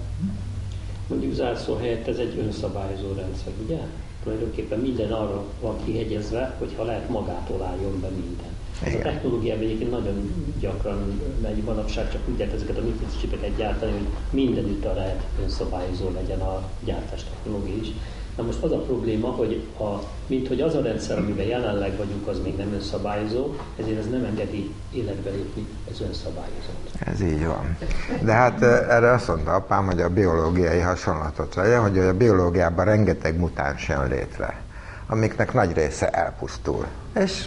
Mondjuk zárszó helyett ez egy önszabályozó rendszer, ugye? Tulajdonképpen minden arra van kihegyezve, hogy ha lehet magától álljon be minden. Ez a technológiában egyébként nagyon gyakran megy manapság, csak úgy lehet ezeket a mikrocsipeket gyártani, hogy mindenütt a lehet önszabályozó legyen a gyártás technológia is. Na most az a probléma, hogy a, mint hogy az a rendszer, amiben jelenleg vagyunk, az még nem önszabályozó, ezért ez nem engedi életbe lépni, ez önszabályozott. Ez így van. De hát erre azt mondta apám, hogy a biológiai hasonlatot legyen, hogy a biológiában rengeteg mutáns jön létre, amiknek nagy része elpusztul. És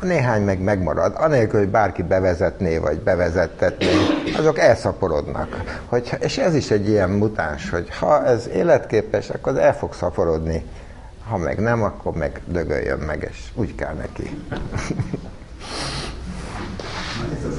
néhány meg megmarad, anélkül, hogy bárki bevezetné, vagy bevezettetné, azok elszaporodnak. Hogy, és ez is egy ilyen mutáns, hogy ha ez életképes, akkor az el fog szaporodni. Ha meg nem, akkor meg dögöljön meg, és úgy kell neki. Ez az